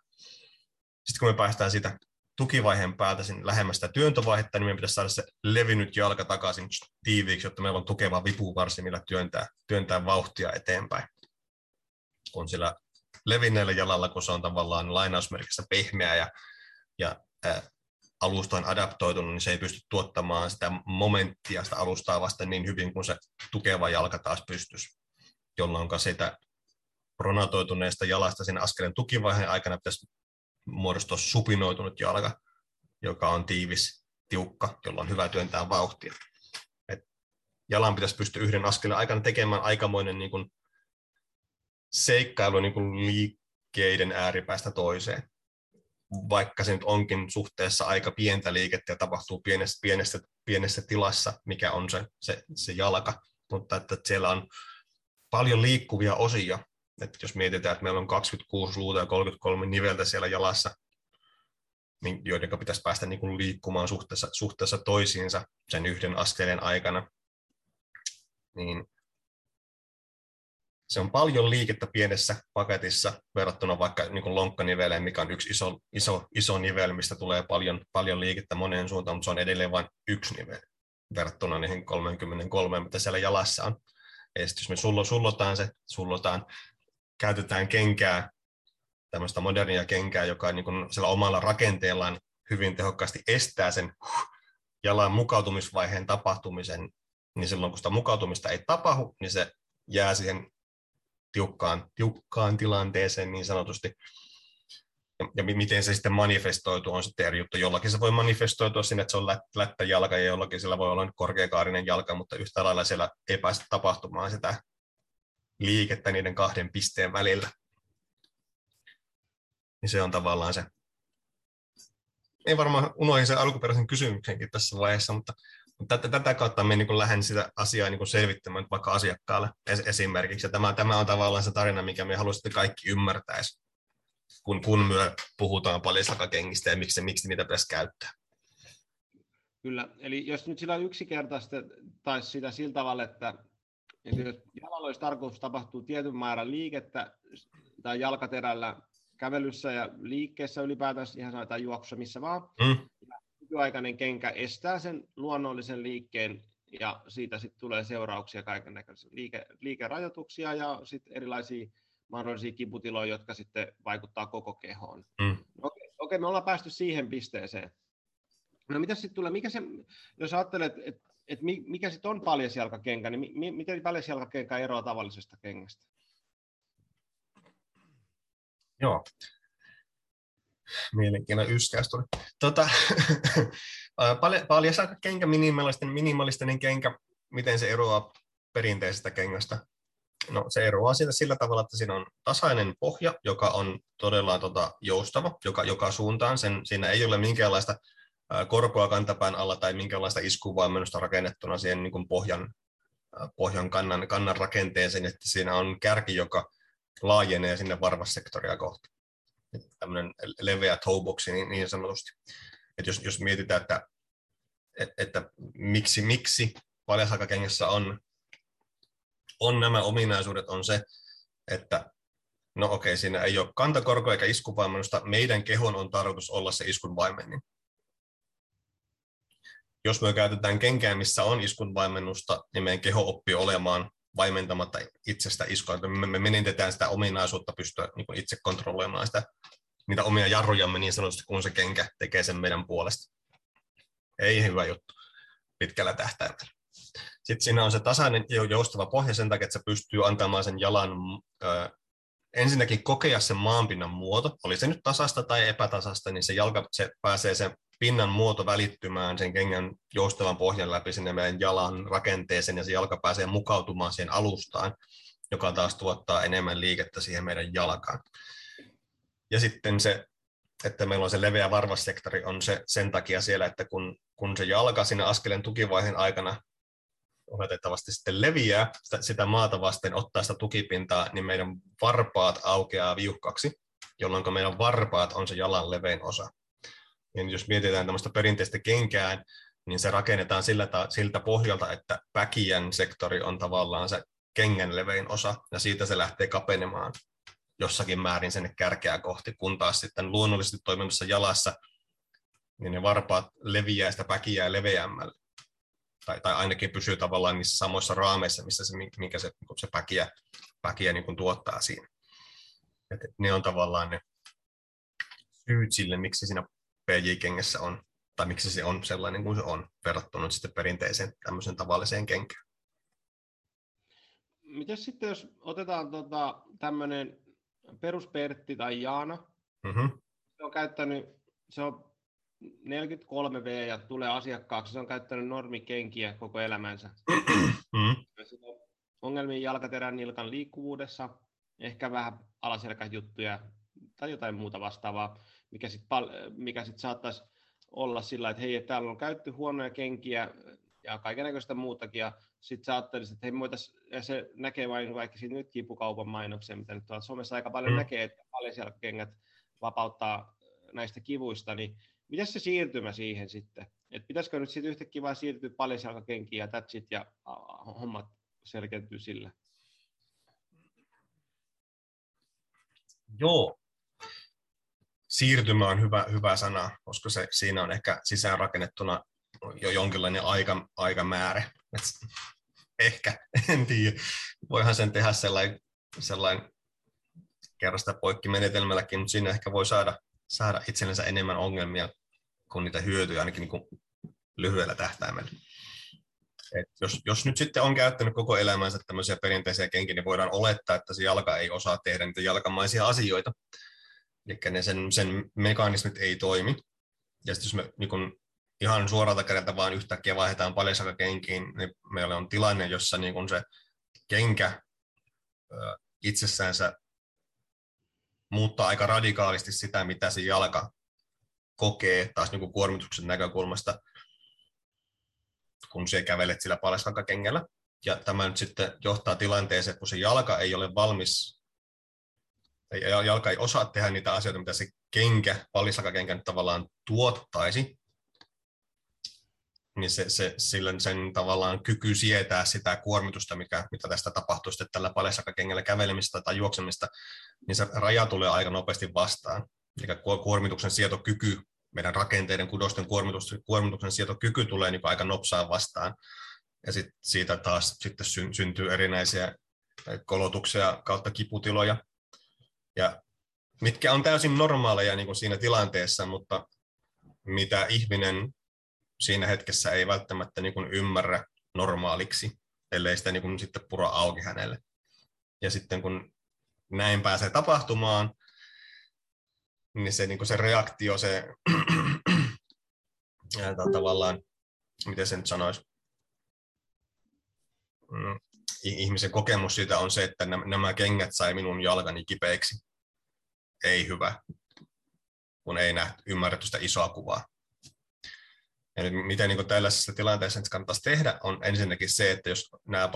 [SPEAKER 2] Sitten kun me päästään siitä tukivaiheen päältä sinne lähemmästä työntövaihetta, niin meidän pitäisi saada se levinnyt jalka takaisin tiiviiksi, jotta meillä on tukeva vipuvarsi, millä työntää, työntää vauhtia eteenpäin. On sillä levinneellä jalalla, kun se on tavallaan lainausmerkissä pehmeä ja, ja alusta on adaptoitunut, niin se ei pysty tuottamaan sitä momenttia sitä alustaa vasten niin hyvin kuin se tukeva jalka taas pystyisi, jolloin sitä pronatoituneesta jalasta sen askeleen tukivaiheen aikana pitäisi muodostua supinoitunut jalka, joka on tiivis, tiukka, jolla on hyvä työntää vauhtia. Et jalan pitäisi pystyä yhden askeleen aikana tekemään aikamoinen niin kuin seikkailu niin kuin liikkeiden ääripäästä toiseen vaikka se nyt onkin suhteessa aika pientä liikettä ja tapahtuu pienessä, pienessä, pienessä tilassa, mikä on se, se, se jalka, mutta että siellä on paljon liikkuvia osia. Että jos mietitään, että meillä on 26 luuta ja 33 niveltä siellä jalassa, niin joiden pitäisi päästä niin kuin liikkumaan suhteessa, suhteessa toisiinsa sen yhden askeleen aikana, niin se on paljon liikettä pienessä paketissa verrattuna vaikka niin lonkkaniveleen, mikä on yksi iso, iso, iso nivel, mistä tulee paljon, paljon liikettä moneen suuntaan, mutta se on edelleen vain yksi nivel verrattuna niihin 33, mitä siellä jalassa on. Ja sitten jos me sullo, sullotaan se, sullotaan, käytetään kenkää, tämmöistä modernia kenkää, joka niin kuin sillä omalla rakenteellaan hyvin tehokkaasti estää sen jalan mukautumisvaiheen tapahtumisen, niin silloin kun sitä mukautumista ei tapahdu, niin se jää siihen tiukkaan, tiukkaan tilanteeseen niin sanotusti. Ja, ja miten se sitten manifestoituu on sitten eri juttu. Jollakin se voi manifestoitua sinne, että se on lättä jalka ja jollakin sillä voi olla korkeakaarinen jalka, mutta yhtä lailla siellä ei päästä tapahtumaan sitä liikettä niiden kahden pisteen välillä. Niin se on tavallaan se. Ei varmaan unohdin sen alkuperäisen kysymyksenkin tässä vaiheessa, mutta tätä, tätä kautta me niin lähden sitä asiaa niin selvittämään vaikka asiakkaalle esimerkiksi. Ja tämä, tämä on tavallaan se tarina, mikä me haluaisimme kaikki ymmärtäisi, kun, kun me puhutaan palisakakengistä ja miksi, miksi niitä pitäisi käyttää.
[SPEAKER 1] Kyllä, eli jos nyt sillä yksinkertaista tai sitä sillä tavalla, että jos jalalla olisi tarkoitus tapahtuu tietyn määrän liikettä tai jalkaterällä kävelyssä ja liikkeessä ylipäätään ihan tai juoksussa missä vaan, mm nykyaikainen kenkä estää sen luonnollisen liikkeen ja siitä sitten tulee seurauksia kaiken näköisiä liike, liikerajoituksia ja sitten erilaisia mahdollisia kiputiloja, jotka sitten vaikuttaa koko kehoon. Mm. Okei, okei, me ollaan päästy siihen pisteeseen. No mitä sitten tulee, mikä se, jos ajattelet, että et mikä sitten on paljasjalkakenkä, niin mi, miten paljasjalkakenkä eroaa tavallisesta kengästä?
[SPEAKER 2] Joo. Mielenkiintoinen yskäys tuli. Tota, paljasjalkakenkä, minimalistinen, minimalistinen kenkä, miten se eroaa perinteisestä kengästä? No se eroaa siitä sillä tavalla, että siinä on tasainen pohja, joka on todella tota, joustava, joka, joka suuntaan. Sen, siinä ei ole minkäänlaista korkoa kantapään alla tai minkälaista iskuvoimennusta rakennettuna siihen niin kuin pohjan, pohjan kannan, kannan rakenteeseen, että siinä on kärki, joka laajenee sinne varvassektoria kohti. Tämmöinen leveä toeboxi niin, niin sanotusti. Että jos, jos mietitään, että, että, että miksi, miksi paljasakakengessä on, on nämä ominaisuudet, on se, että no okei, siinä ei ole kantakorko eikä iskuvoimennusta. Meidän kehon on tarkoitus olla se iskun vaimennin jos me käytetään kenkää, missä on iskun vaimennusta, niin meidän keho oppii olemaan vaimentamatta itsestä iskua. Me, me menetetään sitä ominaisuutta pystyä niin kuin itse kontrolloimaan sitä, niitä omia jarrujamme niin sanotusti, kun se kenkä tekee sen meidän puolesta. Ei hyvä juttu pitkällä tähtäimellä. Sitten siinä on se tasainen joustava pohja sen takia, että se pystyy antamaan sen jalan ö, ensinnäkin kokea sen maanpinnan muoto, oli se nyt tasasta tai epätasasta, niin se jalka se pääsee sen pinnan muoto välittymään sen kengän joustavan pohjan läpi sinne meidän jalan rakenteeseen ja se jalka pääsee mukautumaan siihen alustaan, joka taas tuottaa enemmän liikettä siihen meidän jalkaan. Ja sitten se, että meillä on se leveä varvassektori, on se sen takia siellä, että kun, kun se jalka siinä askeleen tukivaiheen aikana oletettavasti sitten leviää sitä, sitä maata vasten, ottaa sitä tukipintaa, niin meidän varpaat aukeaa viuhkaksi, jolloin meidän varpaat on se jalan levein osa. Ja jos mietitään tämmöistä perinteistä kenkää, niin se rakennetaan sillä ta- siltä pohjalta, että päkiän sektori on tavallaan se kengän levein osa, ja siitä se lähtee kapenemaan jossakin määrin sinne kärkeä kohti, kun taas sitten luonnollisesti toimimassa jalassa, niin ne varpaat leviää sitä päkiää leveämmälle. Tai, tai ainakin pysyy tavallaan niissä samoissa raameissa, missä se, minkä se, niin se päkiä, päkiä niin kuin tuottaa siinä. Et ne on tavallaan ne syyt sille, miksi siinä PJ-kengessä on, tai miksi se on sellainen kuin se on, verrattuna sitten perinteiseen tämmöisen tavalliseen kenkään.
[SPEAKER 1] Miten sitten, jos otetaan tota, tämmöinen peruspertti tai Jaana, mm-hmm. se on käyttänyt, se on 43V ja tulee asiakkaaksi, se on käyttänyt normikenkiä koko elämänsä. Mm-hmm. Ongelmia jalkaterän nilkan liikkuvuudessa, ehkä vähän alaselkäjuttuja tai jotain muuta vastaavaa mikä sitten mikä sit saattaisi olla sillä, että hei, täällä on käytetty huonoja kenkiä ja kaikenlaista muutakin, ja sitten sä että hei, voitais, ja se näkee vain vaikka siinä nyt kipukaupan mainoksia, mitä nyt tuolla somessa aika paljon mm. näkee, että paljon siellä kengät vapauttaa näistä kivuista, niin miten se siirtymä siihen sitten? Että pitäisikö nyt sitten yhtäkkiä vain siirtyä paljon kenkiä ja that's it, ja hommat selkeytyy sillä?
[SPEAKER 2] Joo, siirtymä on hyvä, hyvä sana, koska se, siinä on ehkä sisäänrakennettuna jo jonkinlainen aika, aikamäärä. Et ehkä, en tiedä. Voihan sen tehdä sellainen, sellainen kerrasta poikkimenetelmälläkin, mutta siinä ehkä voi saada, saada itsellensä enemmän ongelmia kuin niitä hyötyjä ainakin niin kuin lyhyellä tähtäimellä. Et jos, jos nyt sitten on käyttänyt koko elämänsä tämmöisiä perinteisiä kenkiä, niin voidaan olettaa, että se jalka ei osaa tehdä niitä jalkamaisia asioita. Eli ne sen, sen mekanismit ei toimi. Ja sitten jos me niin kun ihan suoralta kädeltä vaan yhtäkkiä vaihdetaan kenkiin, niin meillä on tilanne, jossa niin kun se kenkä itsessänsä muuttaa aika radikaalisti sitä, mitä se jalka kokee taas niin kuormituksen näkökulmasta, kun se kävelet sillä paljasjalkakengällä. Ja tämä nyt sitten johtaa tilanteeseen, että kun se jalka ei ole valmis jalka ei osaa tehdä niitä asioita, mitä se kenkä, pallislakakenkä nyt tavallaan tuottaisi, niin se, se, sillä sen tavallaan kyky sietää sitä kuormitusta, mikä, mitä tästä tapahtuu sitten tällä paljasakakengällä kävelemistä tai juoksemista, niin se raja tulee aika nopeasti vastaan. Eli kuormituksen sietokyky meidän rakenteiden, kudosten kuormituksen, kuormituksen sietokyky tulee niin aika nopsaan vastaan. Ja sit siitä taas sitten syntyy erinäisiä kolotuksia kautta kiputiloja, ja mitkä on täysin normaaleja niin kuin siinä tilanteessa, mutta mitä ihminen siinä hetkessä ei välttämättä niin kuin ymmärrä normaaliksi, ellei sitä niin kuin sitten pura auki hänelle. Ja sitten kun näin pääsee tapahtumaan, niin se, niin kuin se reaktio, se tavallaan, miten sen nyt sanoisi, ihmisen kokemus siitä on se, että nämä kengät sai minun jalkani kipeiksi. Ei hyvä, kun ei nähty, ymmärretty sitä isoa kuvaa. Eli mitä niin tällaisessa tilanteessa kannattaisi tehdä, on ensinnäkin se, että jos nämä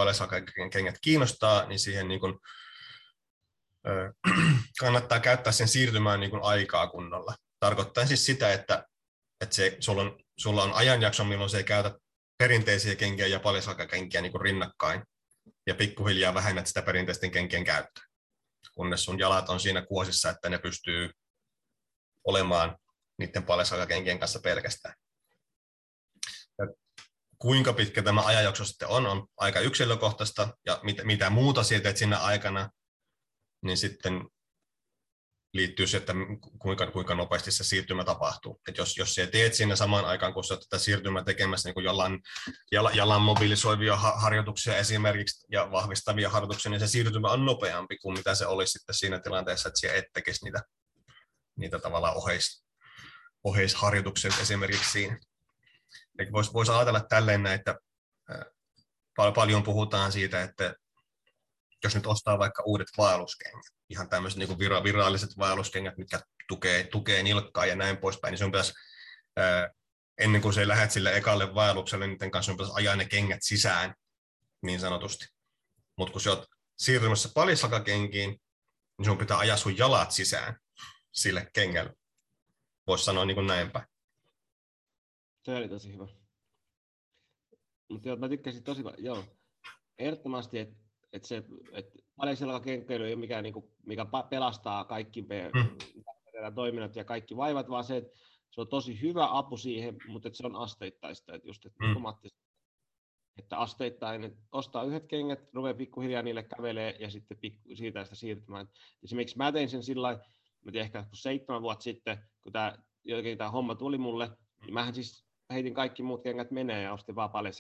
[SPEAKER 2] kengät kiinnostaa, niin siihen niin kuin, kannattaa käyttää sen siirtymään niin kuin aikaa kunnolla. Tarkoittaa siis sitä, että, että se, sulla, on, sulla on ajanjakso, milloin se ei käytä perinteisiä kenkiä ja paljasalkakenkiä niin rinnakkain, ja pikkuhiljaa vähennät sitä perinteisten kenkien käyttöä, kunnes sun jalat on siinä kuosissa, että ne pystyy olemaan niiden paljasalkakenkien kanssa pelkästään. Ja kuinka pitkä tämä ajanjakso sitten on, on aika yksilökohtaista, ja mit, mitä muuta siitä teet siinä aikana, niin sitten liittyy se, että kuinka, kuinka nopeasti se siirtymä tapahtuu. Et jos, jos sä teet siinä samaan aikaan, kun sä tätä siirtymää tekemässä niin jalan, jalan, jalan mobilisoivia harjoituksia esimerkiksi ja vahvistavia harjoituksia, niin se siirtymä on nopeampi kuin mitä se olisi sitten siinä tilanteessa, että sä et tekisi niitä, niitä tavallaan oheis, oheisharjoituksia esimerkiksi siinä. Voisi vois ajatella tälleen että paljon puhutaan siitä, että jos nyt ostaa vaikka uudet vaelluskengät, ihan tämmöiset niin vira, viralliset vaelluskengät, mitkä tukee, tukee nilkkaa ja näin poispäin, niin sun pitäisi ää, ennen kuin se lähdet sille ekalle vaellukselle, niin kanssa sun pitäisi ajaa ne kengät sisään, niin sanotusti. Mutta kun sä oot siirtymässä palislakakenkiin, niin sun pitää ajaa sun jalat sisään sille kengälle. Voisi sanoa niin kuin näin päin.
[SPEAKER 1] Se oli tosi hyvä. Mutta mä tykkäsin tosi paljon, joo, ehdottomasti, että että se, että kenkkely ei ole mikään, niin kuin, mikä pelastaa kaikki mm. toiminnot ja kaikki vaivat, vaan se, että se on tosi hyvä apu siihen, mutta se on asteittaista, että just, että, mm. että asteittain, että ostaa yhdet kengät, rupeaa pikkuhiljaa niille kävelee ja sitten pikku, siitä sitä siirtymään. Esimerkiksi mä tein sen sillä lailla, mä tein ehkä seitsemän vuotta sitten, kun tämä, jotenkin tämä homma tuli mulle, niin mähän siis heitin kaikki muut kengät menee ja ostin vaan paljon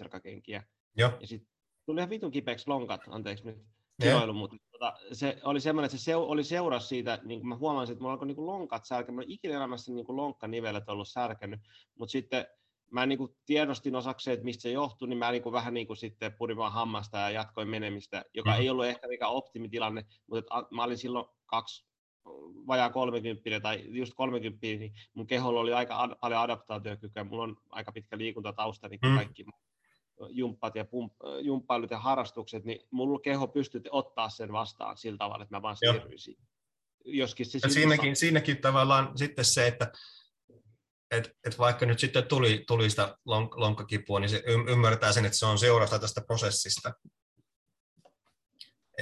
[SPEAKER 1] Ja sitten tuli ihan vitun kipeäksi lonkat, anteeksi nyt kiloilu, mutta tota, se oli semmoinen, että se seu, oli seuraus siitä, niin kuin mä huomasin, että mulla alkoi niin lonkat särkeä, mä ikinä elämässä niin lonkkanivelet ollut särkenyt, mutta sitten mä niin kuin tiedostin osakseen, että mistä se johtui, niin mä niin kuin vähän niin kuin sitten purin vaan hammasta ja jatkoin menemistä, joka mm. ei ollut ehkä mikä optimitilanne, mutta että mä olin silloin kaksi vajaa 30 tai just 30, niin mun keholla oli aika ad, paljon adaptaatiokykyä, mulla on aika pitkä liikuntatausta, niin kuin mm. kaikki jumppat ja pump, jumppailut ja harrastukset, niin mulla keho pystyy ottaa sen vastaan sillä tavalla, että mä vaan siirryin siihen.
[SPEAKER 2] Joskin se siinäkin, siinäkin tavallaan sitten se, että et, et vaikka nyt sitten tuli, tuli sitä lonk, lonkkakipua, niin se ymmärtää sen, että se on seurasta tästä prosessista.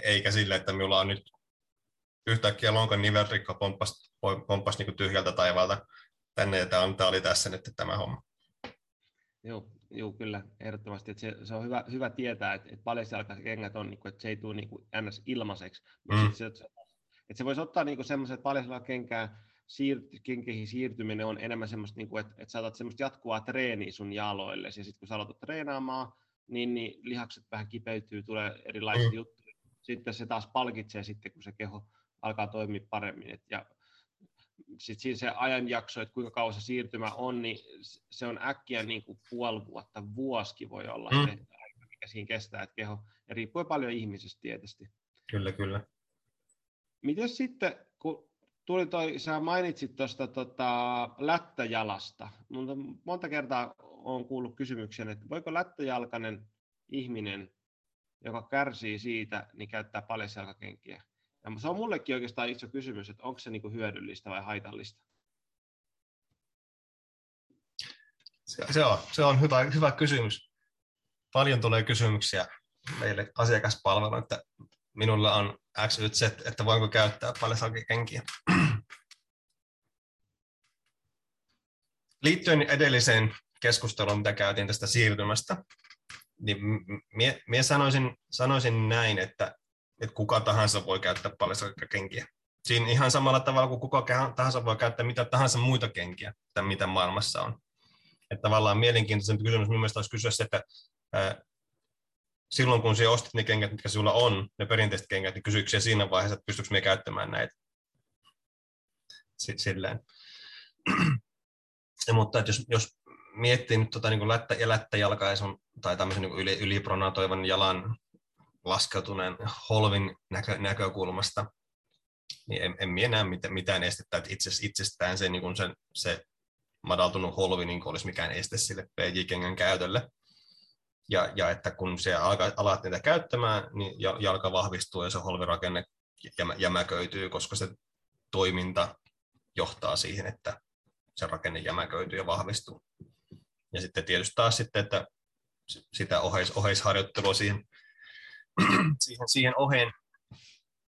[SPEAKER 2] Eikä sille, että minulla on nyt yhtäkkiä lonkan nivelrikko pomppas, pomppas niin tyhjältä taivaalta tänne, ja tämä, tämä oli tässä nyt tämä homma.
[SPEAKER 1] Joo, Joo, kyllä, ehdottomasti. Että se, se, on hyvä, hyvä tietää, että, että kengät on, niin kuin, että se ei tule niin kuin ns. ilmaiseksi. Mm. Se, että, että se voisi ottaa niin semmoiset paljasalkakenkään siirt, kenkihin siirtyminen on enemmän semmoista, niin kuin, että, että saatat semmoista jatkuvaa treeniä sun jaloille. Ja sitten kun sä aloitat treenaamaan, niin, niin lihakset vähän kipeytyy, tulee erilaisia mm. juttuja. Sitten se taas palkitsee sitten, kun se keho alkaa toimia paremmin. Et, ja sitten siinä se ajanjakso, että kuinka kauan se siirtymä on, niin se on äkkiä niin kuin puoli vuotta, vuosikin voi olla mm. se aika, mikä siinä kestää, että keho, ja riippuu paljon ihmisestä tietysti.
[SPEAKER 2] Kyllä, kyllä.
[SPEAKER 1] Miten sitten, kun tuli toi, sä mainitsit tuosta tota, lättäjalasta, mutta monta kertaa olen kuullut kysymyksen, että voiko lättäjalkainen ihminen, joka kärsii siitä, niin käyttää paljon selkäkenkiä? Ja se on mullekin oikeastaan iso kysymys, että onko se niin hyödyllistä vai haitallista?
[SPEAKER 2] Se, se on, se on hyvä, hyvä kysymys. Paljon tulee kysymyksiä meille asiakaspalveluun, että minulla on X, Y, Z, että voinko käyttää paljon kenkiä. liittyen edelliseen keskusteluun, mitä käytiin tästä siirtymästä, niin mie sanoisin, sanoisin näin, että, että kuka tahansa voi käyttää kenkiä. Siinä ihan samalla tavalla kuin kuka tahansa voi käyttää mitä tahansa muita kenkiä, mitä maailmassa on. Että tavallaan mielenkiintoisempi kysymys minun mielestä olisi kysyä se, että ää, silloin kun sinä ostit ne kengät, mitkä sinulla on, ne perinteiset kengät, niin kysyykö siinä vaiheessa, että pystyykö me käyttämään näitä? Sitten silleen. ja, mutta että jos, jos miettii nyt tota, niin lättä, ja lättäjalkaisen tai tämmöisen niin yli, ylipronatoivan jalan laskeutuneen holvin näkö, näkökulmasta, niin en, en minä näe mitään, mitään estettä, että itse, itsestään se, niin se, se madaltunut holvi niin olisi mikään este sille PJ-kengän käytölle. Ja, ja että kun se alat niitä käyttämään, niin jalka vahvistuu ja se holvirakenne jämäköityy, koska se toiminta johtaa siihen, että se rakenne jämäköityy ja vahvistuu. Ja sitten tietysti taas sitten, että sitä oheis, oheisharjoittelua siihen, siihen, siihen oheen,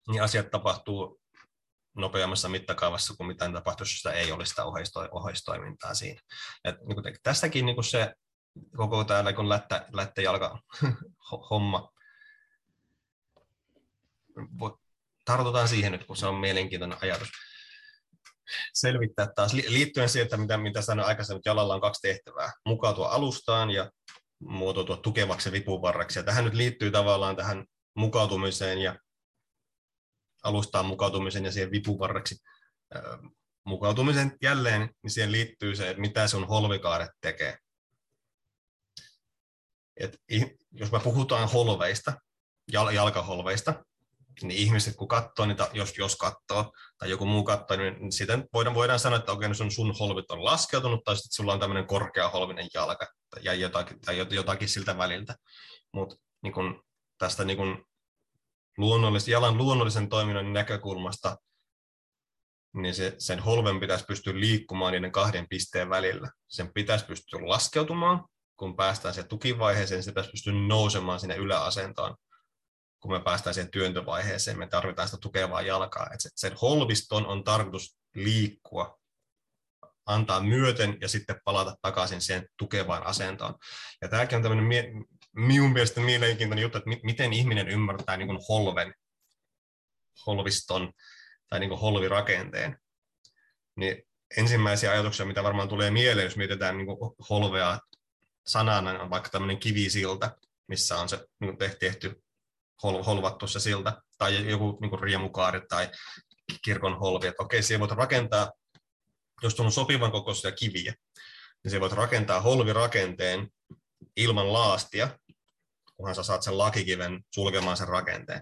[SPEAKER 2] niin asiat tapahtuu nopeammassa mittakaavassa kuin mitä tapahtuisi, jos sitä ei olisi sitä oheisto, oheistoimintaa siinä. Ja niin kuin tästäkin niin kuin se koko täällä kun lättä, lättä jalka homma. Tartutaan siihen nyt, kun se on mielenkiintoinen ajatus. Selvittää taas liittyen siihen, että mitä, mitä sanoin aikaisemmin, että jalalla on kaksi tehtävää. Mukautua alustaan ja muotoutua tukevaksi vipuvarreksi. Ja tähän nyt liittyy tavallaan tähän mukautumiseen ja alustaan mukautumisen ja siihen vipuvarreksi mukautumisen jälleen, niin siihen liittyy se, että mitä sun holvikaaret tekee. Et jos me puhutaan holveista, jal- jalkaholveista, niin ihmiset kun katsoo niitä, jos, jos katsoo, tai joku muu katsoo, niin sitten voidaan, voidaan sanoa, että okei, sun, sun holvit on laskeutunut, tai sitten sulla on tämmöinen korkeaholvinen jalka, tai jotakin, tai jotakin siltä väliltä. Mutta niin tästä niin kun luonnollis, jalan luonnollisen toiminnan näkökulmasta, niin se, sen holven pitäisi pystyä liikkumaan niiden kahden pisteen välillä. Sen pitäisi pystyä laskeutumaan, kun päästään siihen tukivaiheeseen, se pitäisi pystyä nousemaan sinne yläasentoon. Kun me päästään siihen työntövaiheeseen, me tarvitaan sitä tukevaa jalkaa. Et sen holviston on tarkoitus liikkua, antaa myöten ja sitten palata takaisin siihen tukevaan asentoon. Ja tämäkin on tämmöinen mie- minun mielestä mielenkiintoinen juttu, että miten ihminen ymmärtää niin kuin holven, holviston tai niin kuin holvirakenteen. Niin ensimmäisiä ajatuksia, mitä varmaan tulee mieleen, jos mietitään niin kuin holvea sanana, on vaikka tämmöinen kivisilta, missä on se niin tehty hol, holvattu se silta, tai joku niin kuin riemukaari tai kirkon holvi, että okei, siellä voit rakentaa, jos on sopivan kokoisia kiviä, niin se voit rakentaa holvirakenteen ilman laastia, kunhan sä saat sen lakikiven sulkemaan sen rakenteen.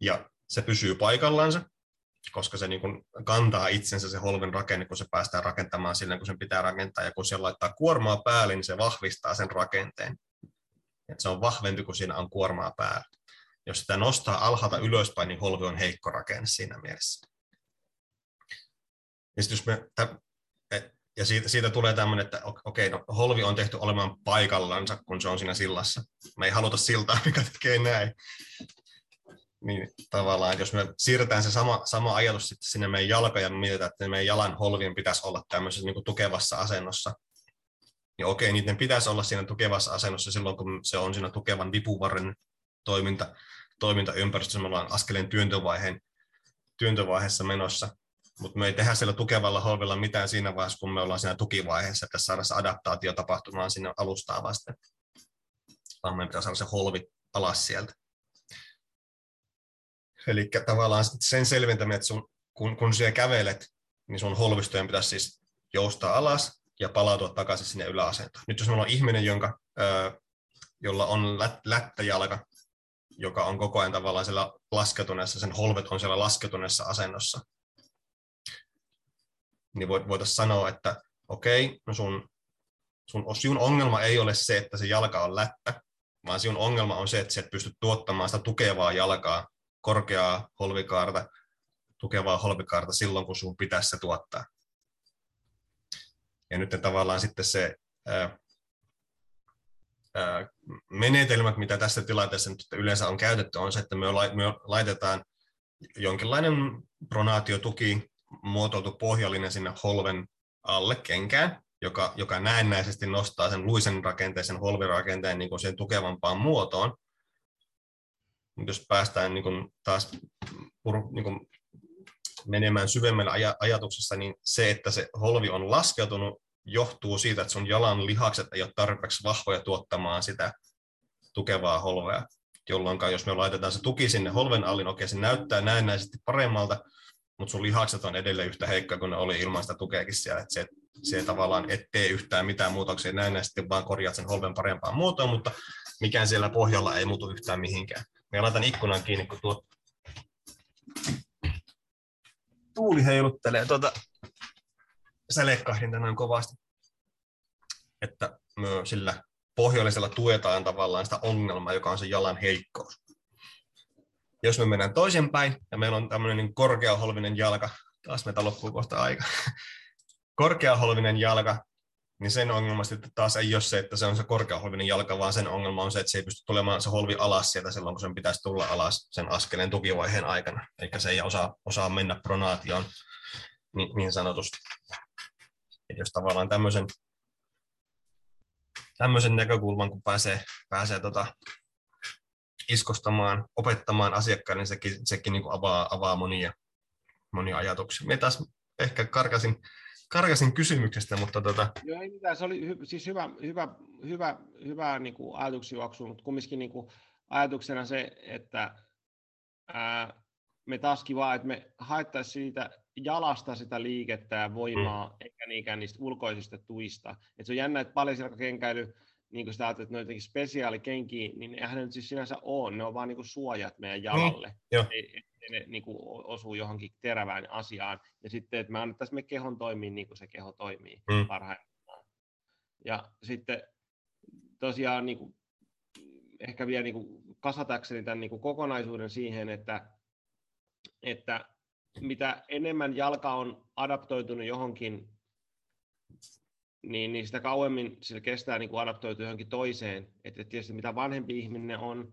[SPEAKER 2] Ja se pysyy paikallansa, koska se niin kuin kantaa itsensä se holven rakenne, kun se päästään rakentamaan sillä, kun sen pitää rakentaa. Ja kun se laittaa kuormaa päälle, niin se vahvistaa sen rakenteen. Et se on vahvempi, kun siinä on kuormaa päällä. Jos sitä nostaa alhaalta ylöspäin, niin holvi on heikko rakenne siinä mielessä. Ja, jos me, ja siitä, siitä tulee tämmöinen, että okei, no, holvi on tehty olemaan paikallansa, kun se on siinä sillassa. Me ei haluta siltaa, mikä tekee näin niin tavallaan, että jos me siirretään se sama, sama ajatus sitten sinne meidän jalka ja mietitään, että meidän jalan holvien pitäisi olla tämmöisessä niin kuin tukevassa asennossa, niin okei, niiden pitäisi olla siinä tukevassa asennossa silloin, kun se on siinä tukevan vipuvarren toiminta, toimintaympäristössä, me ollaan askeleen työntövaiheen, työntövaiheessa menossa, mutta me ei tehdä siellä tukevalla holvilla mitään siinä vaiheessa, kun me ollaan siinä tukivaiheessa, että saada se adaptaatio tapahtumaan sinne alustaa vasten, vaan meidän pitää saada se holvi alas sieltä. Eli tavallaan sen selventäminen, että sun, kun, kun siellä kävelet, niin sun holvistojen pitäisi siis joustaa alas ja palautua takaisin sinne yläasentoon. Nyt jos meillä on ihminen, jonka, jolla on lät, lättäjalka, joka on koko ajan tavallaan siellä lasketuneessa, sen holvet on siellä lasketuneessa asennossa, niin voitaisiin sanoa, että okei, no sun, sun, sun ongelma ei ole se, että se jalka on lättä, vaan sinun ongelma on se, että sä et pysty tuottamaan sitä tukevaa jalkaa korkeaa holvikaarta, tukevaa holvikaarta silloin, kun sun pitäisi se tuottaa. Ja nyt tavallaan sitten se ää, ää, menetelmät, mitä tässä tilanteessa nyt yleensä on käytetty, on se, että me, laitetaan jonkinlainen pronaatiotuki muotoiltu pohjallinen sinne holven alle kenkään, joka, joka näennäisesti nostaa sen luisen rakenteen, sen holvirakenteen niin sen tukevampaan muotoon. Jos päästään niin kuin taas niin kuin menemään syvemmällä aj- ajatuksessa, niin se, että se holvi on laskeutunut, johtuu siitä, että sun jalan lihakset ei ole tarpeeksi vahvoja tuottamaan sitä tukevaa holvea. Jolloin jos me laitetaan se tuki sinne holven alle, niin okei, se näyttää näennäisesti paremmalta, mutta sun lihakset on edelleen yhtä heikkoja kuin ne oli ilman sitä tukeakin siellä. Että se, se tavallaan et tee yhtään mitään muutoksia, näennäisesti vaan korjaat sen holven parempaan muotoon, mutta mikään siellä pohjalla ei muutu yhtään mihinkään. Me laitan ikkunan kiinni, kun tuo tuuli heiluttelee tuota sälekkahdin tänään kovasti. Että me sillä pohjallisella tuetaan tavallaan sitä ongelmaa, joka on se jalan heikkous. Jos me mennään toisinpäin ja meillä on tämmöinen niin korkeaholvinen jalka, taas meitä loppuu kohta aika, korkeaholvinen jalka, niin sen ongelma sitten taas ei ole se, että se on se korkeaholvinen jalka, vaan sen ongelma on se, että se ei pysty tulemaan se holvi alas sieltä silloin, kun sen pitäisi tulla alas sen askeleen tukivaiheen aikana. Eikä se ei osaa, osaa mennä pronaatioon niin, niin sanotusti. Et jos tavallaan tämmöisen, tämmöisen näkökulman, kun pääsee, pääsee tota, iskostamaan, opettamaan asiakkaille, niin sekin, sekin niin avaa, avaa monia, monia ajatuksia. Minä taas ehkä karkasin karkasin kysymyksestä, mutta tota...
[SPEAKER 1] Joo, ei mitään, se oli hy, siis hyvä, hyvä, hyvä, hyvä niin kuin ajatusjuoksu, mutta kumminkin niin kuin ajatuksena se, että ää, me taaskin vaan, että me haettaisiin siitä jalasta sitä liikettä ja voimaa, mm. eikä niinkään niistä ulkoisista tuista. Et se on jännä, että paljon kenkäily, niin kuin sitä että ne on jotenkin spesiaalikenkiä, niin eihän ne nyt siis sinänsä ole, ne on vaan niin kuin suojat meidän jalalle. Mm, ei, ne niin kuin osuu johonkin terävään asiaan. Ja sitten, että me annettaisiin me kehon toimia niin kuin se keho toimii mm. parhaimmillaan. Ja sitten tosiaan niin kuin, ehkä vielä niin kuin kasatakseni tämän niin kuin kokonaisuuden siihen, että, että mitä enemmän jalka on adaptoitunut johonkin, niin, niin sitä kauemmin sillä kestää niin kuin adaptoitua johonkin toiseen. Että tietysti mitä vanhempi ihminen on,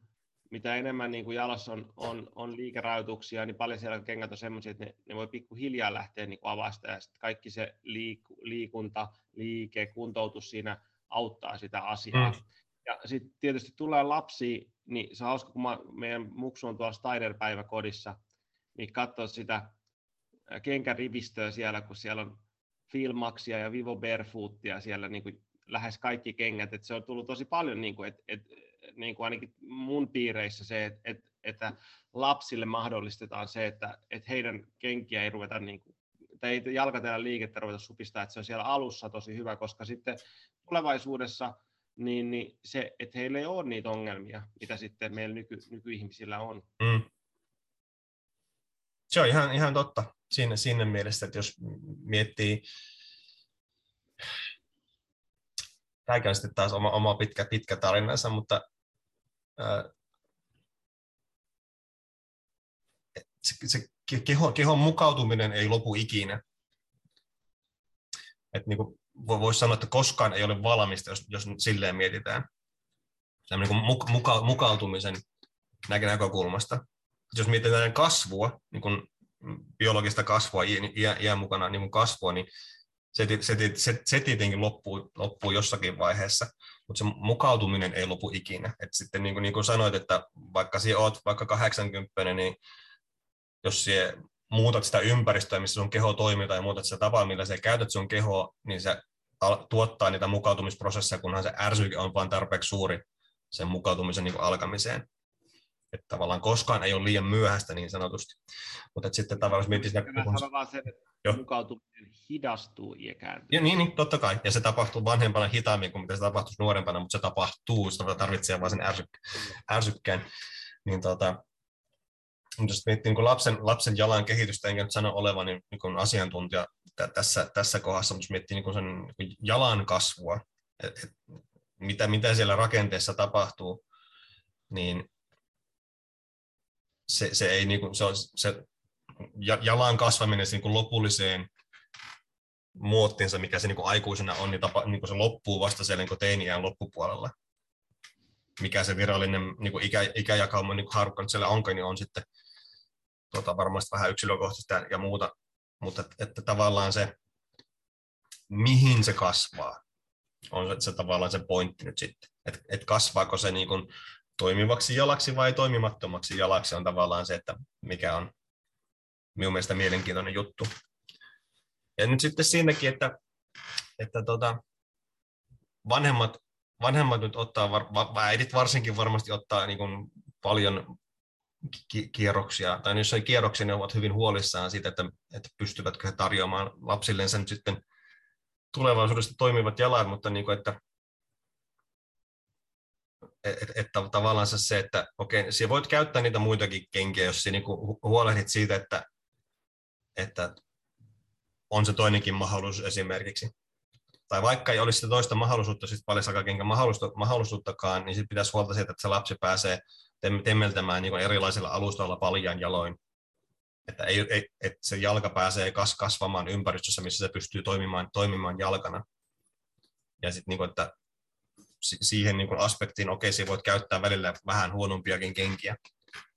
[SPEAKER 1] mitä enemmän niin kuin jalassa on, on, on liikerajoituksia, niin paljon siellä kengät on sellaisia, että ne, ne voi pikkuhiljaa lähteä niin avasta ja sitten kaikki se liik, liikunta, liike, kuntoutus siinä auttaa sitä asiaa. Mm. Ja sitten tietysti tulee lapsi, niin se on hauska, kun mä, meidän muksu on tuolla Steiner-päiväkodissa, niin katsoa sitä kenkärivistöä siellä, kun siellä on Filmaxia ja Vivo Barefootia siellä niin kuin lähes kaikki kengät, että se on tullut tosi paljon, niin kuin, että, että niin kuin ainakin mun piireissä se, että, että, lapsille mahdollistetaan se, että, että heidän kenkiä ei ruveta niin kuin, tai ei jalkatella liikettä ruveta supistaa, että se on siellä alussa tosi hyvä, koska sitten tulevaisuudessa niin, niin se, että heillä ei ole niitä ongelmia, mitä sitten meillä nyky, nykyihmisillä on. Mm.
[SPEAKER 2] Se on ihan, ihan totta siinä, siinä mielessä, että jos miettii Tämäkin on sitten taas oma, oma pitkä, pitkä tarinansa, mutta se, se keho, kehon mukautuminen ei lopu ikinä. Et niin kuin voisi sanoa, että koskaan ei ole valmista, jos, jos silleen mietitään. Niin kuin muka, mukautumisen näkökulmasta. Jos mietitään kasvua, niin kuin biologista kasvua, iän, iän mukana niin kasvua, niin se, se, se, se tietenkin loppuu, loppuu jossakin vaiheessa, mutta se mukautuminen ei lopu ikinä. Et sitten niin kuin, niin kuin sanoit, että vaikka sinä olet vaikka 80, niin jos sinä muutat sitä ympäristöä, missä sun keho toimii, tai muutat sitä tapaa, millä sä käytät sun kehoa, niin se tuottaa niitä mukautumisprosesseja, kunhan se ärsyke on vain tarpeeksi suuri sen mukautumisen niin alkamiseen. Että tavallaan koskaan ei ole liian myöhäistä niin sanotusti. Mutta sitten tavallaan jos miettii sitä...
[SPEAKER 1] Mä vaan sen, että Joo. mukautuminen hidastuu ikääntyessä.
[SPEAKER 2] Ja niin, niin, totta kai. Ja se tapahtuu vanhempana hitaammin kuin mitä se tapahtuisi nuorempana, mutta se tapahtuu. Sitä tarvitsee vain sen ärsyk- ärsykkään. Niin tota, jos miettii niin lapsen, lapsen jalan kehitystä, enkä nyt sano olevan niin, niin asiantuntija t- tässä, tässä kohdassa, mutta jos miettii niin sen niin jalan kasvua, et, et, mitä, mitä siellä rakenteessa tapahtuu, niin se, se, ei, niin kuin, se, on, se jalan kasvaminen niin kuin lopulliseen muottinsa, mikä se niin kuin aikuisena on, niin, tapa, niin kuin se loppuu vasta siellä niin teiniään loppupuolella. Mikä se virallinen niin kuin ikä, ikäjakauma niin harukka nyt siellä onko, niin on sitten tuota, varmasti vähän yksilökohtaista ja muuta, mutta että, että tavallaan se mihin se kasvaa. On se, se tavallaan se pointti nyt sitten, että et kasvaako se niin kuin toimivaksi jalaksi vai toimimattomaksi jalaksi on tavallaan se, että mikä on minun mielestä mielenkiintoinen juttu. Ja nyt sitten siinäkin, että, että tota, vanhemmat, vanhemmat nyt ottaa, va, äidit varsinkin varmasti ottaa niin kuin paljon ki- kierroksia, tai jos ei kierroksia, ne ovat hyvin huolissaan siitä, että, että pystyvätkö he tarjoamaan lapsillensa nyt sitten tulevaisuudesta toimivat jalat, mutta niin kuin, että että et, et, tavallaan se, että okei, okay, voit käyttää niitä muitakin kenkiä, jos niin huolehdit siitä, että, että on se toinenkin mahdollisuus esimerkiksi. Tai vaikka ei olisi sitä toista mahdollisuutta, sitten paljasakakenkä mahdollisuuttakaan, niin sitten pitäisi huolta siitä, että se lapsi pääsee temmeltämään niin erilaisilla alustoilla paljan jaloin. Että, ei, ei, että se jalka pääsee kas, kasvamaan ympäristössä, missä se pystyy toimimaan, toimimaan jalkana. Ja sitten, niin kuin, että siihen niin kuin aspektiin, okei, okay, voit käyttää välillä vähän huonompiakin kenkiä,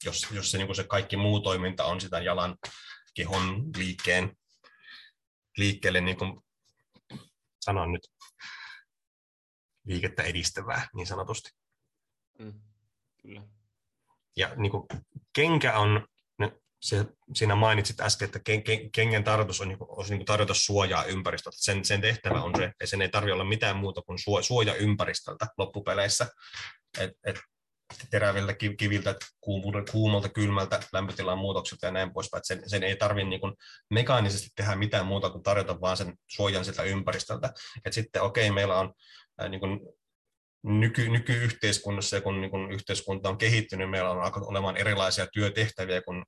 [SPEAKER 2] jos, jos se, niin kuin se kaikki muu toiminta on sitä jalan kehon liikkeen liikkeelle, niin kuin sanon nyt, liikettä edistävää niin sanotusti. Mm, kyllä. Ja niin kuin, kenkä on, se, mainitsit äsken, että ken, ken, kengän tarkoitus on, niin kuin, on niin kuin tarjota suojaa ympäristöltä. Sen, sen tehtävä on se, että sen ei tarvitse olla mitään muuta kuin suoja ympäristöltä loppupeleissä. Et, et teräviltä kiviltä, kuumalta, kylmältä, lämpötilan muutoksilta ja näin poispäin. Sen, sen ei tarvitse niin mekaanisesti tehdä mitään muuta kuin tarjota vaan sen suojan siltä ympäristöltä. Et sitten okei, okay, meillä on ää, niin kuin nyky, nykyyhteiskunnassa ja kun niin kun yhteiskunta on kehittynyt, meillä on alkanut olemaan erilaisia työtehtäviä, kun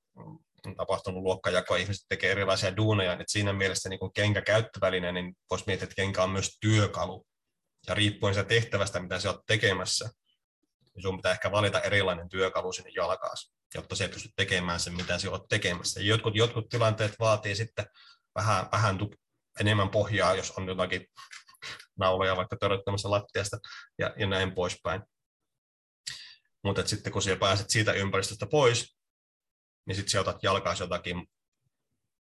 [SPEAKER 2] on tapahtunut luokkajako, ihmiset tekee erilaisia duuneja, että siinä mielessä niin kun kenkä käyttöväline, niin voisi miettiä, että kenkä on myös työkalu. Ja riippuen siitä tehtävästä, mitä se olet tekemässä, niin sinun pitää ehkä valita erilainen työkalu sinne jalkaas, jotta se pystyt tekemään sen, mitä sinä olet tekemässä. Jotkut, jotkut tilanteet vaatii sitten vähän, vähän enemmän pohjaa, jos on jotakin nauloja vaikka töröttämässä lattiasta ja, ja näin poispäin. Mutta sitten kun siellä pääset siitä ympäristöstä pois, niin sitten sieltä otat jalkaasi jotakin,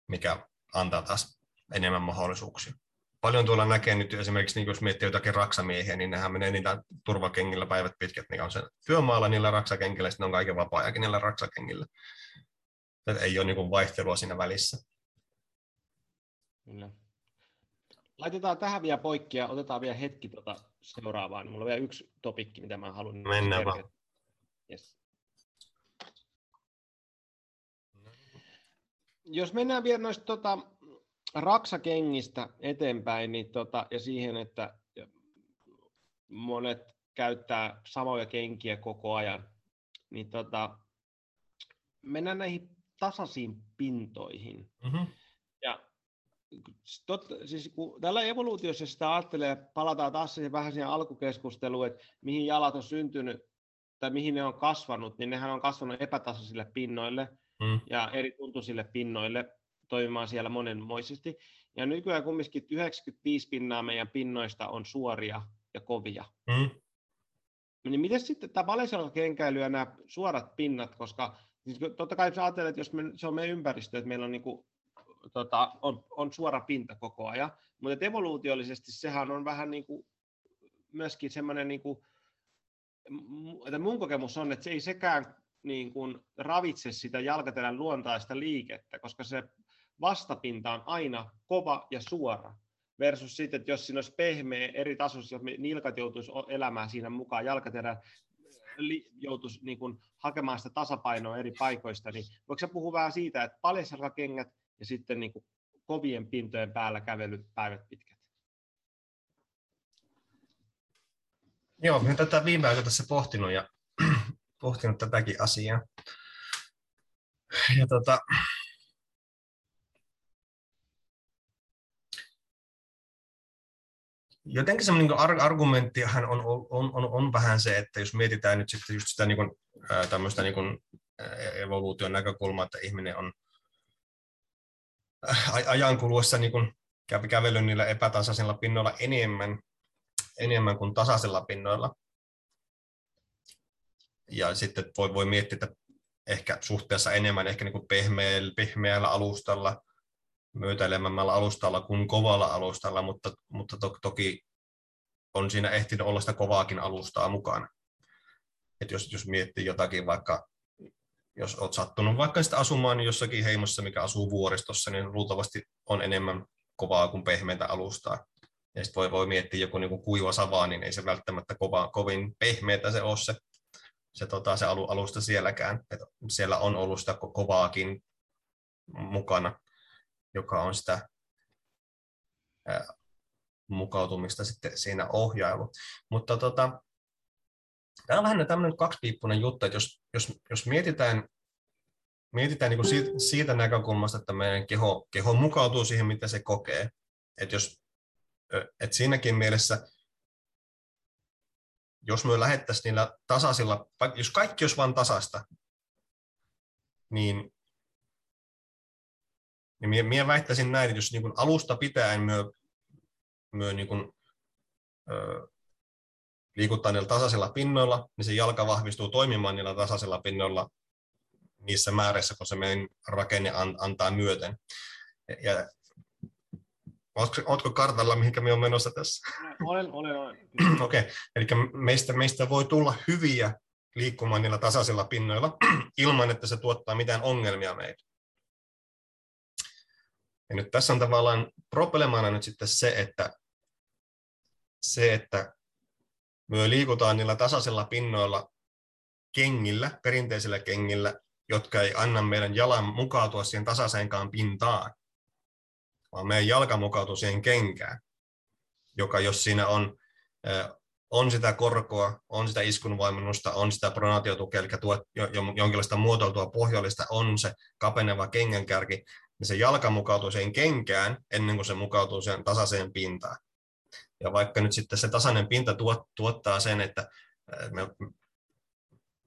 [SPEAKER 2] mikä antaa taas enemmän mahdollisuuksia. Paljon tuolla näkee nyt esimerkiksi, niin jos miettii jotakin raksamiehiä, niin nehän menee niitä turvakengillä päivät pitkät, niin on se työmaalla niillä raksakengillä, sitten on kaiken vapaa-ajakin niillä raksakengillä. Että ei ole niin vaihtelua siinä välissä.
[SPEAKER 1] Kyllä. Laitetaan tähän vielä poikki ja otetaan vielä hetki tuota seuraavaan. Mulla on vielä yksi topikki, mitä mä haluan.
[SPEAKER 2] Mennään vaan.
[SPEAKER 1] Yes. Jos mennään vielä noista tota, raksakengistä eteenpäin niin tota, ja siihen, että monet käyttää samoja kenkiä koko ajan, niin tota, mennään näihin tasaisiin pintoihin. Mm-hmm. Ja tot, siis kun tällä evoluutiossa sitä ajattelee, palataan taas siihen vähän siihen alkukeskusteluun, että mihin jalat on syntynyt tai mihin ne on kasvanut, niin nehän on kasvanut epätasaisille pinnoille mm. ja eri tuntuisille pinnoille toimimaan siellä monenmoisesti. Ja nykyään kumminkin 95 pinnaa meidän pinnoista on suoria ja kovia. Mm. Niin miten sitten tämä kenkäily ja nämä suorat pinnat, koska siis totta kai sä ajattelet, että jos me, se on meidän ympäristö, että meillä on, niin kuin, tota, on, on suora pinta koko ajan, mutta evoluutiollisesti sehän on vähän niin kuin, myöskin semmoinen, niin kuin, että mun kokemus on, että se ei sekään niin kuin ravitse sitä jalkaterän luontaista liikettä, koska se vastapinta on aina kova ja suora. Versus sitten, että jos siinä olisi pehmeä eri tasossa, jos nilkat joutuisi elämään siinä mukaan, jalkaterä joutuisi niin kuin hakemaan sitä tasapainoa eri paikoista, niin voiko sä puhua vähän siitä, että paljasjalkakengät ja sitten niin kuin kovien pintojen päällä kävelyt päivät pitkät?
[SPEAKER 2] Joo, minä tätä viime aikoina tässä pohtinut ja pohtinut tätäkin asiaa. Ja tota, jotenkin semmoinen niin argumenttihan on, on, on, on, vähän se, että jos mietitään nyt sitten just sitä niin kuin, tämmöistä niin kuin evoluution näkökulmaa, että ihminen on ajan kuluessa niin kävellyt niillä epätasaisilla pinnoilla enemmän, enemmän kuin tasaisilla pinnoilla. Ja sitten voi, voi miettiä, että ehkä suhteessa enemmän ehkä niin pehmeällä, pehmeällä alustalla myötäilemämällä alustalla kuin kovalla alustalla, mutta, mutta to, toki on siinä ehtinyt olla sitä kovaakin alustaa mukana. Et jos, jos miettii jotakin vaikka, jos olet sattunut vaikka sitä asumaan jossakin heimossa, mikä asuu vuoristossa, niin luultavasti on enemmän kovaa kuin pehmeitä alustaa. Ja sitten voi, voi miettiä joku niin kuiva savaa, niin ei se välttämättä kova, kovin pehmeätä se ole se, se, tota, se alusta sielläkään. Et siellä on ollut sitä kovaakin mukana, joka on sitä ää, mukautumista sitten siinä ohjailu. Mutta tota, tämä on vähän tämmöinen kaksipiippunen juttu, että jos, jos, jos mietitään, mietitään niin kuin siitä, siitä näkökulmasta, että meidän keho, keho mukautuu siihen, mitä se kokee, että jos että siinäkin mielessä, jos me lähettäisiin niillä tasaisilla, jos kaikki olisi vain tasasta, niin, niin minä, minä väittäisin näin, että jos niin alusta pitäen myö, myö niin kuin, ö, liikuttaa niillä tasaisilla pinnoilla, niin se jalka vahvistuu toimimaan niillä tasaisilla pinnoilla niissä määrissä, kun se meidän rakenne antaa myöten. Ja Oletko, oletko kartalla, mihinkä me on menossa tässä?
[SPEAKER 1] Olen, olen, olen.
[SPEAKER 2] Okei, okay. eli meistä, meistä voi tulla hyviä liikkumaan niillä tasaisilla pinnoilla ilman, että se tuottaa mitään ongelmia meille. Ja nyt tässä on tavallaan problemana nyt sitten se, että, se, että me liikutaan niillä tasaisilla pinnoilla kengillä, perinteisillä kengillä, jotka ei anna meidän jalan mukautua siihen tasaiseenkaan pintaan vaan meidän jalka mukautuu siihen kenkään, joka jos siinä on, on sitä korkoa, on sitä iskunvoimennusta, on sitä pronaatiotukea, eli tuo jonkinlaista muotoiltua pohjallista, on se kapeneva kengänkärki, niin se jalka mukautuu siihen kenkään ennen kuin se mukautuu siihen tasaiseen pintaan. Ja vaikka nyt sitten se tasainen pinta tuot, tuottaa sen, että me,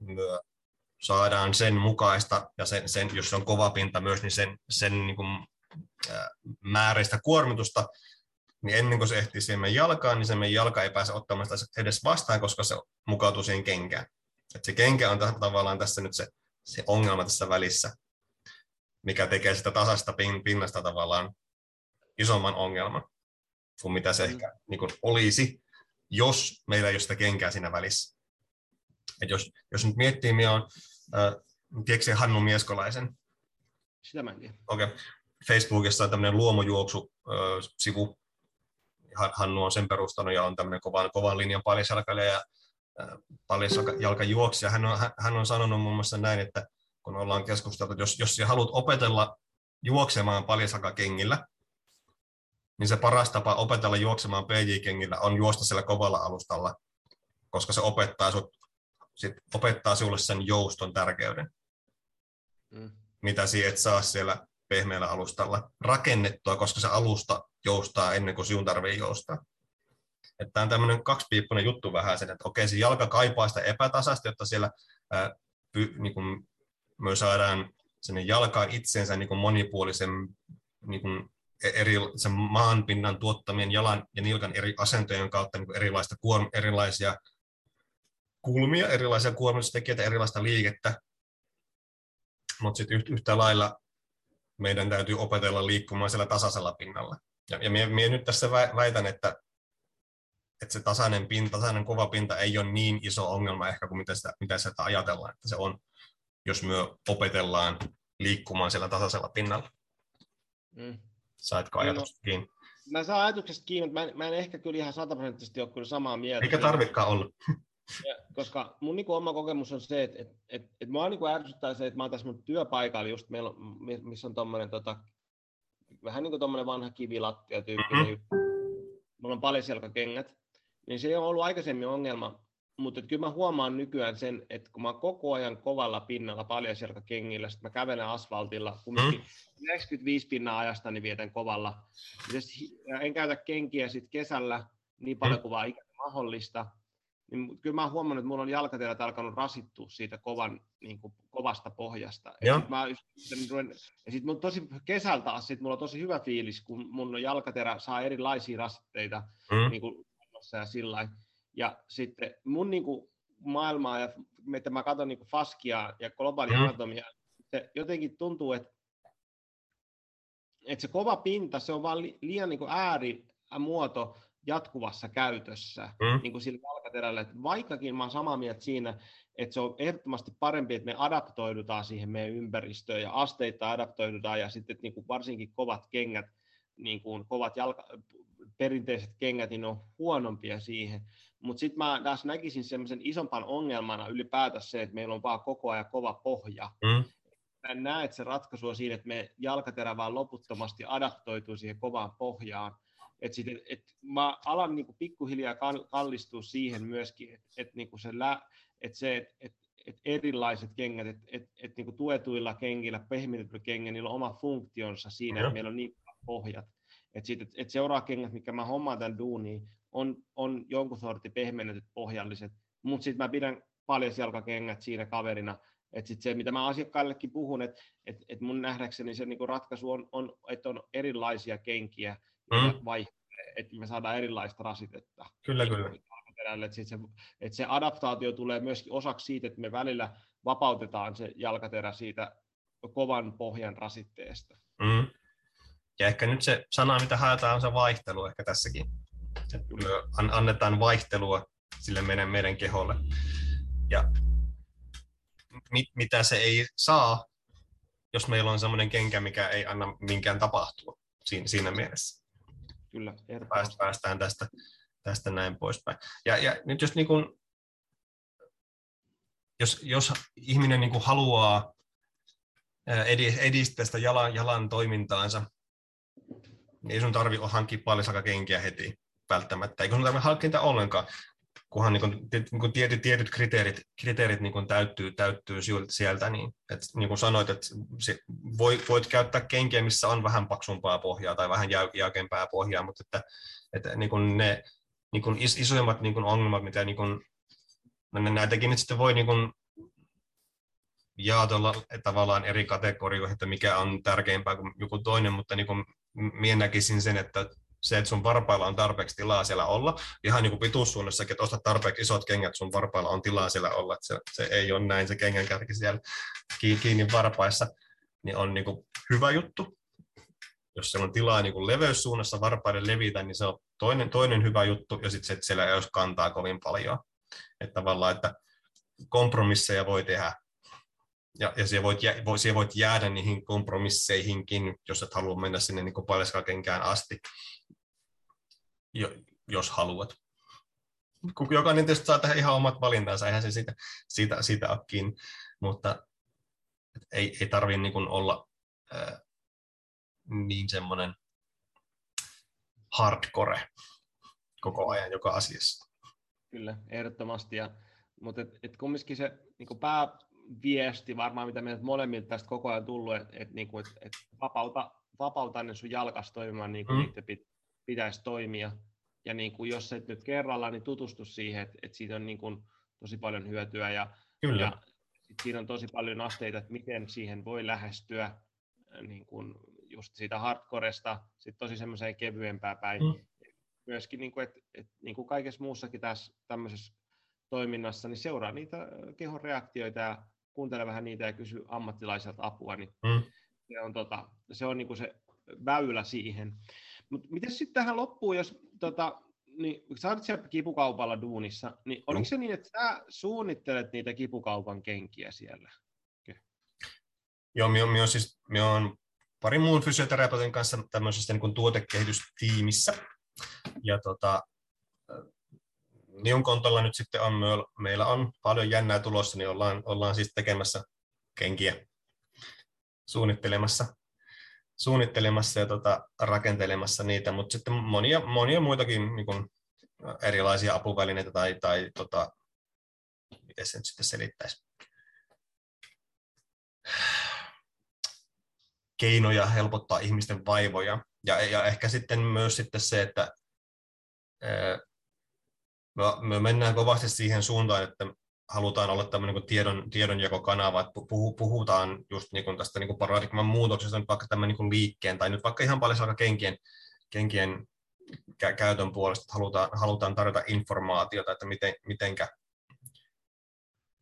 [SPEAKER 2] me saadaan sen mukaista, ja sen, sen, jos se on kova pinta myös, niin sen, sen niin kuin määräistä kuormitusta, niin ennen kuin se ehtii siihen meidän jalkaan, niin se meidän jalka ei pääse ottamaan sitä edes vastaan, koska se mukautuu siihen kenkään. Et se kenkä on tavallaan tässä nyt se, se ongelma tässä välissä, mikä tekee sitä tasasta pin, pinnasta tavallaan isomman ongelman kuin mitä se mm. ehkä niin kuin olisi, jos meillä ei ole sitä kenkää siinä välissä. Et jos, jos nyt miettii, minä on, äh, tiedätkö Hannu Mieskolaisen?
[SPEAKER 1] Sitä mä en tiedä.
[SPEAKER 2] Okei. Okay. Facebookissa on tämmöinen luomojuoksu-sivu. Hannu on sen perustanut ja on tämmöinen kovan, kovan linjan paljasjalkailija ja paljasjalkajuoksija. Hän on, hän on sanonut muun muassa näin, että kun ollaan keskusteltu, että jos, jos haluat opetella juoksemaan paljasjalkakengillä, niin se paras tapa opetella juoksemaan PJ-kengillä on juosta sillä kovalla alustalla, koska se opettaa, sut, sit opettaa sinulle sen jouston tärkeyden, mm. mitä sinä et saa siellä pehmeällä alustalla rakennettua, koska se alusta joustaa ennen kuin sinun tarvii joustaa. Että tämä on tämmöinen kaksipiippunen juttu vähän sen, että okei, se jalka kaipaa sitä epätasasta, jotta siellä ää, py, niin kuin me saadaan sinne jalkaan itsensä niin kuin monipuolisen niin kuin e, eri, sen maanpinnan tuottamien jalan ja nilkan eri asentojen kautta niin kuin erilaista kuorm, erilaisia kulmia, erilaisia kuormitustekijöitä, erilaista liikettä, mutta sitten yhtä lailla meidän täytyy opetella liikkumaan siellä tasaisella pinnalla. Ja, ja minä, minä nyt tässä väitän, että, että se tasainen pinta, tasainen kova pinta ei ole niin iso ongelma ehkä kuin mitä sitä, mitä sitä ajatellaan, että se on, jos me opetellaan liikkumaan siellä tasaisella pinnalla. Mm. Saitko ajatuksesta kiinni?
[SPEAKER 1] Mä saan ajatuksesta kiinni, mutta mä en, mä en ehkä kyllä ihan sataprosenttisesti ole kyllä samaa mieltä.
[SPEAKER 2] Eikä tarvikaan olla.
[SPEAKER 1] Ja, koska mun niin kuin, oma kokemus on se, että et, et, et mua niin ärsyttää se, että mä oon tässä mun työpaikalla just meillä on, missä on tommonen, tota, vähän niin kuin tommonen vanha kivilattia tyyppinen mm-hmm. Mulla on paljon selkäkengät. Niin se ei ole ollut aikaisemmin ongelma, mutta kyllä mä huomaan nykyään sen, että kun mä oon koko ajan kovalla pinnalla paljon selkäkengillä, sitten mä kävelen asfaltilla, kumminkin mm. 95 pinnaa ajasta niin vietän kovalla. En käytä kenkiä sitten kesällä niin paljon mm. kuin vaan ikinä mahdollista niin kyllä mä oon huomannut, että mulla on jalkaterät alkanut rasittua siitä kovan, niin kuin, kovasta pohjasta. Ja sitten mä ja sit mun tosi kesällä taas sit mulla on tosi hyvä fiilis, kun mun jalkaterä saa erilaisia rasitteita mm. niin kuin, ja sillä Ja sitten mun niin kuin, maailmaa ja että mä katson niin kuin Faskia ja globaalia mm. anatomia, se jotenkin tuntuu, että että se kova pinta, se on vaan liian niin kuin äärimuoto jatkuvassa käytössä mm. niin kuin sillä jalkaterällä. Että vaikkakin mä olen samaa mieltä siinä, että se on ehdottomasti parempi, että me adaptoidutaan siihen meidän ympäristöön ja asteita adaptoidutaan ja sitten että niin kuin varsinkin kovat kengät, niin kuin kovat jalka, perinteiset kengät, niin ne on huonompia siihen. Mutta sitten mä taas näkisin semmoisen isompaan ongelmana ylipäätänsä se, että meillä on vaan koko ajan kova pohja. Mm. Mä en näe, että se ratkaisu on siinä, että me jalkaterä vaan loputtomasti adaptoituu siihen kovaan pohjaan. Et sit, et, et mä alan niinku pikkuhiljaa kallistua siihen myöskin, että et niinku se, lä, et se et, et, et erilaiset kengät, että et, et niinku tuetuilla kengillä, pehmitetyillä kengillä, niillä on oma funktionsa siinä, että meillä on niin pohjat. Että et, et seuraava kengät, mikä mä hommaan tämän duuniin, on, on jonkun sortin pehmennetyt pohjalliset, mutta sitten mä pidän paljon jalkakengät siinä kaverina, että sitten se, mitä mä asiakkaillekin puhun, että et, et mun nähdäkseni se niinku ratkaisu on, on että on erilaisia kenkiä, mm. vaihtelee, että me saadaan erilaista rasitetta.
[SPEAKER 2] Kyllä, kyllä.
[SPEAKER 1] Että se, että se adaptaatio tulee myöskin osaksi siitä, että me välillä vapautetaan se jalkaterä siitä kovan pohjan rasitteesta. Mm.
[SPEAKER 2] Ja ehkä nyt se sana, mitä haetaan, on se vaihtelu ehkä tässäkin. Että annetaan vaihtelua sille meidän, meidän keholle. Ja mit, mitä se ei saa, jos meillä on sellainen kenkä, mikä ei anna minkään tapahtua siinä, siinä mielessä.
[SPEAKER 1] Kyllä,
[SPEAKER 2] Pääst, päästään tästä, tästä näin poispäin. Ja, ja nyt jos, niin kun, jos, jos ihminen niin haluaa edistää sitä jalan, jalan toimintaansa, niin ei sun tarvi hankkia paljon kenkiä heti välttämättä. Eikö sun tarvitse hankkia ollenkaan, kunhan niin kuin, niin kuin tietyt, tietyt kriteerit, kriteerit niin kuin täyttyy, täyttyy sieltä. Niin, että, niin kuin sanoit, että se, voi, voit käyttää kenkiä, missä on vähän paksumpaa pohjaa tai vähän jäykempää pohjaa, mutta että, että niin kuin ne niin kuin isoimmat niin kuin ongelmat, mitä niin kuin, näitäkin nyt sitten voi niin kuin, jaotella tavallaan eri kategorioihin, että mikä on tärkeämpää kuin joku toinen, mutta niin kuin, minä näkisin sen, että se, että sun varpailla on tarpeeksi tilaa siellä olla, ihan niin kuin pituussuunnassakin, että ostat tarpeeksi isot kengät, sun varpailla on tilaa siellä olla, että se, se ei ole näin se kengän kärki siellä kiinni varpaissa, niin on niin kuin hyvä juttu. Jos siellä on tilaa niin kuin leveyssuunnassa varpaiden levitä, niin se on toinen, toinen hyvä juttu, ja sitten se, että siellä ei olisi kantaa kovin paljon. Että tavallaan, että kompromisseja voi tehdä, ja, ja siellä, voit, jä, siellä voit jäädä niihin kompromisseihinkin, jos et halua mennä sinne niin paljaskakenkään asti, jo, jos haluat. Jokainen tietysti saa tehdä ihan omat valintansa, eihän se siitä, siitä, siitä ole mutta ei, ei tarvitse niin olla ää, niin semmoinen hardcore koko ajan joka asiassa.
[SPEAKER 1] Kyllä, ehdottomasti. Ja, mutta et, et kumminkin se niin pääviesti varmaan, mitä meiltä molemmilta tästä koko ajan tullut, että et, niin et, et vapauta, vapauta ne sun jalkas toimimaan niin kuin mm. niiden pit, pitäisi toimia. Ja niin kuin jos et nyt kerralla, niin tutustu siihen, että, että siitä on niin kuin tosi paljon hyötyä ja, Kyllä. ja siinä on tosi paljon asteita, että miten siihen voi lähestyä äh, niin kuin just siitä hardcoresta sit tosi semmoiseen kevyempään päin. Mm. Myöskin, niin kuin, että, että niin kuin kaikessa muussakin tässä tämmöisessä toiminnassa, niin seuraa niitä äh, kehon reaktioita ja kuuntele vähän niitä ja kysy ammattilaiselta apua, niin mm. se on, tota, se, on niin kuin se väylä siihen. Mutta miten sitten tähän loppuun, jos tota, niin, sä olet siellä kipukaupalla duunissa, niin oliko se niin, että sä suunnittelet niitä kipukaupan kenkiä siellä? Okay.
[SPEAKER 2] Joo, minä olen, siis, minä olen pari muun fysioterapeutin kanssa tämmöisessä niin kuin tuotekehitystiimissä. Ja tota, minun kontolla nyt sitten on, meillä on paljon jännää tulossa, niin ollaan, ollaan siis tekemässä kenkiä, suunnittelemassa suunnittelemassa ja tota, rakentelemassa niitä, mutta sitten monia, monia muitakin niin kuin, erilaisia apuvälineitä tai, tai tota, miten se nyt sitten selittäisi, keinoja helpottaa ihmisten vaivoja. Ja, ja ehkä sitten myös sitten se, että me, me mennään kovasti siihen suuntaan, että halutaan olla tämmöinen niin tiedon, tiedonjakokanava, että puhutaan just niin kuin tästä niin kuin paradigman muutoksesta, nyt vaikka tämän niin kuin liikkeen tai nyt vaikka ihan paljon kenkien, kenkien käytön puolesta, että halutaan, halutaan tarjota informaatiota, että miten, mitenkä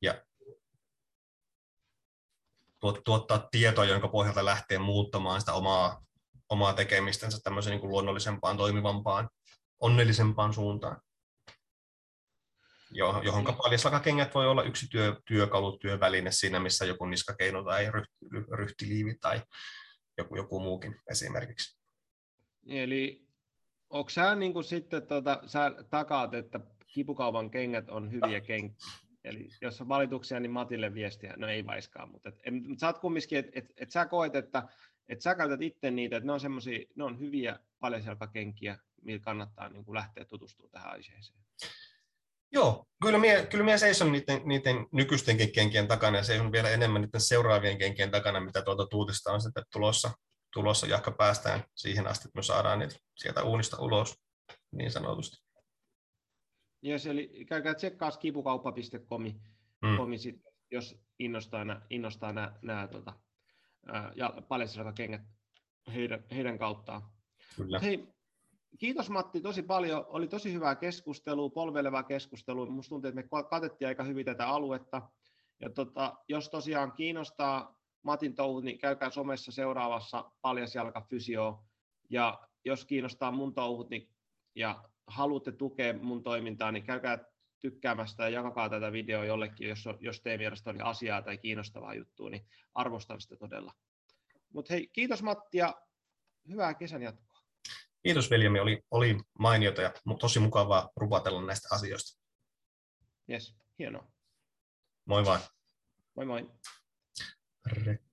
[SPEAKER 2] ja tuottaa tietoa, jonka pohjalta lähtee muuttamaan sitä omaa omaa tekemistänsä tämmöiseen niin kuin luonnollisempaan, toimivampaan, onnellisempaan suuntaan. Johon, johon paljaslakakengät voi olla yksi työ, työkalu, työväline siinä, missä joku niskakeino tai ryhtiliivi tai joku, joku muukin esimerkiksi.
[SPEAKER 1] Eli onko sä niin kuin sitten, tota, sä takaat, että kipukaupan kengät on hyviä kenkiä? Eli jos on valituksia, niin Matille viestiä, no ei vaiskaa, mutta et, et, sä oot kumminkin, että et, et sä koet, että et sä käytät itse niitä, että ne on semmoisia, ne on hyviä paljasjalkakenkiä, millä kannattaa niin kuin lähteä tutustumaan tähän aiheeseen.
[SPEAKER 2] Joo, kyllä minä, kyllä minä seison niiden, niiden nykyistenkin kenkien takana ja seison vielä enemmän niiden seuraavien kenkien takana, mitä tuolta tuutista on sitten tulossa, tulossa jahka päästään siihen asti, että me saadaan niitä sieltä uunista ulos, niin sanotusti.
[SPEAKER 1] Yes, eli käykää tsekkaa skipukauppa.com, mm. sit, jos innostaa, nää, innostaa nämä, nämä tota, ja kengät heidän, heidän kauttaan. Kyllä. Hei, kiitos Matti tosi paljon. Oli tosi hyvää keskustelua, polvelevaa keskustelua. Minusta tuntuu, että me katettiin aika hyvin tätä aluetta. Ja tota, jos tosiaan kiinnostaa Matin touhut, niin käykää somessa seuraavassa paljasjalkafysio. Ja jos kiinnostaa mun touhut niin, ja haluatte tukea mun toimintaa, niin käykää tykkäämästä ja jakakaa tätä videoa jollekin, jos, jos teidän mielestä oli asiaa tai kiinnostavaa juttua, niin arvostan sitä todella. Mutta hei, kiitos Matti ja hyvää kesän jatkoa.
[SPEAKER 2] Kiitos veljemi, oli, oli mainiota ja tosi mukavaa rupatella näistä asioista.
[SPEAKER 1] Yes, hienoa.
[SPEAKER 2] Moi vaan.
[SPEAKER 1] Moi moi.
[SPEAKER 2] Re-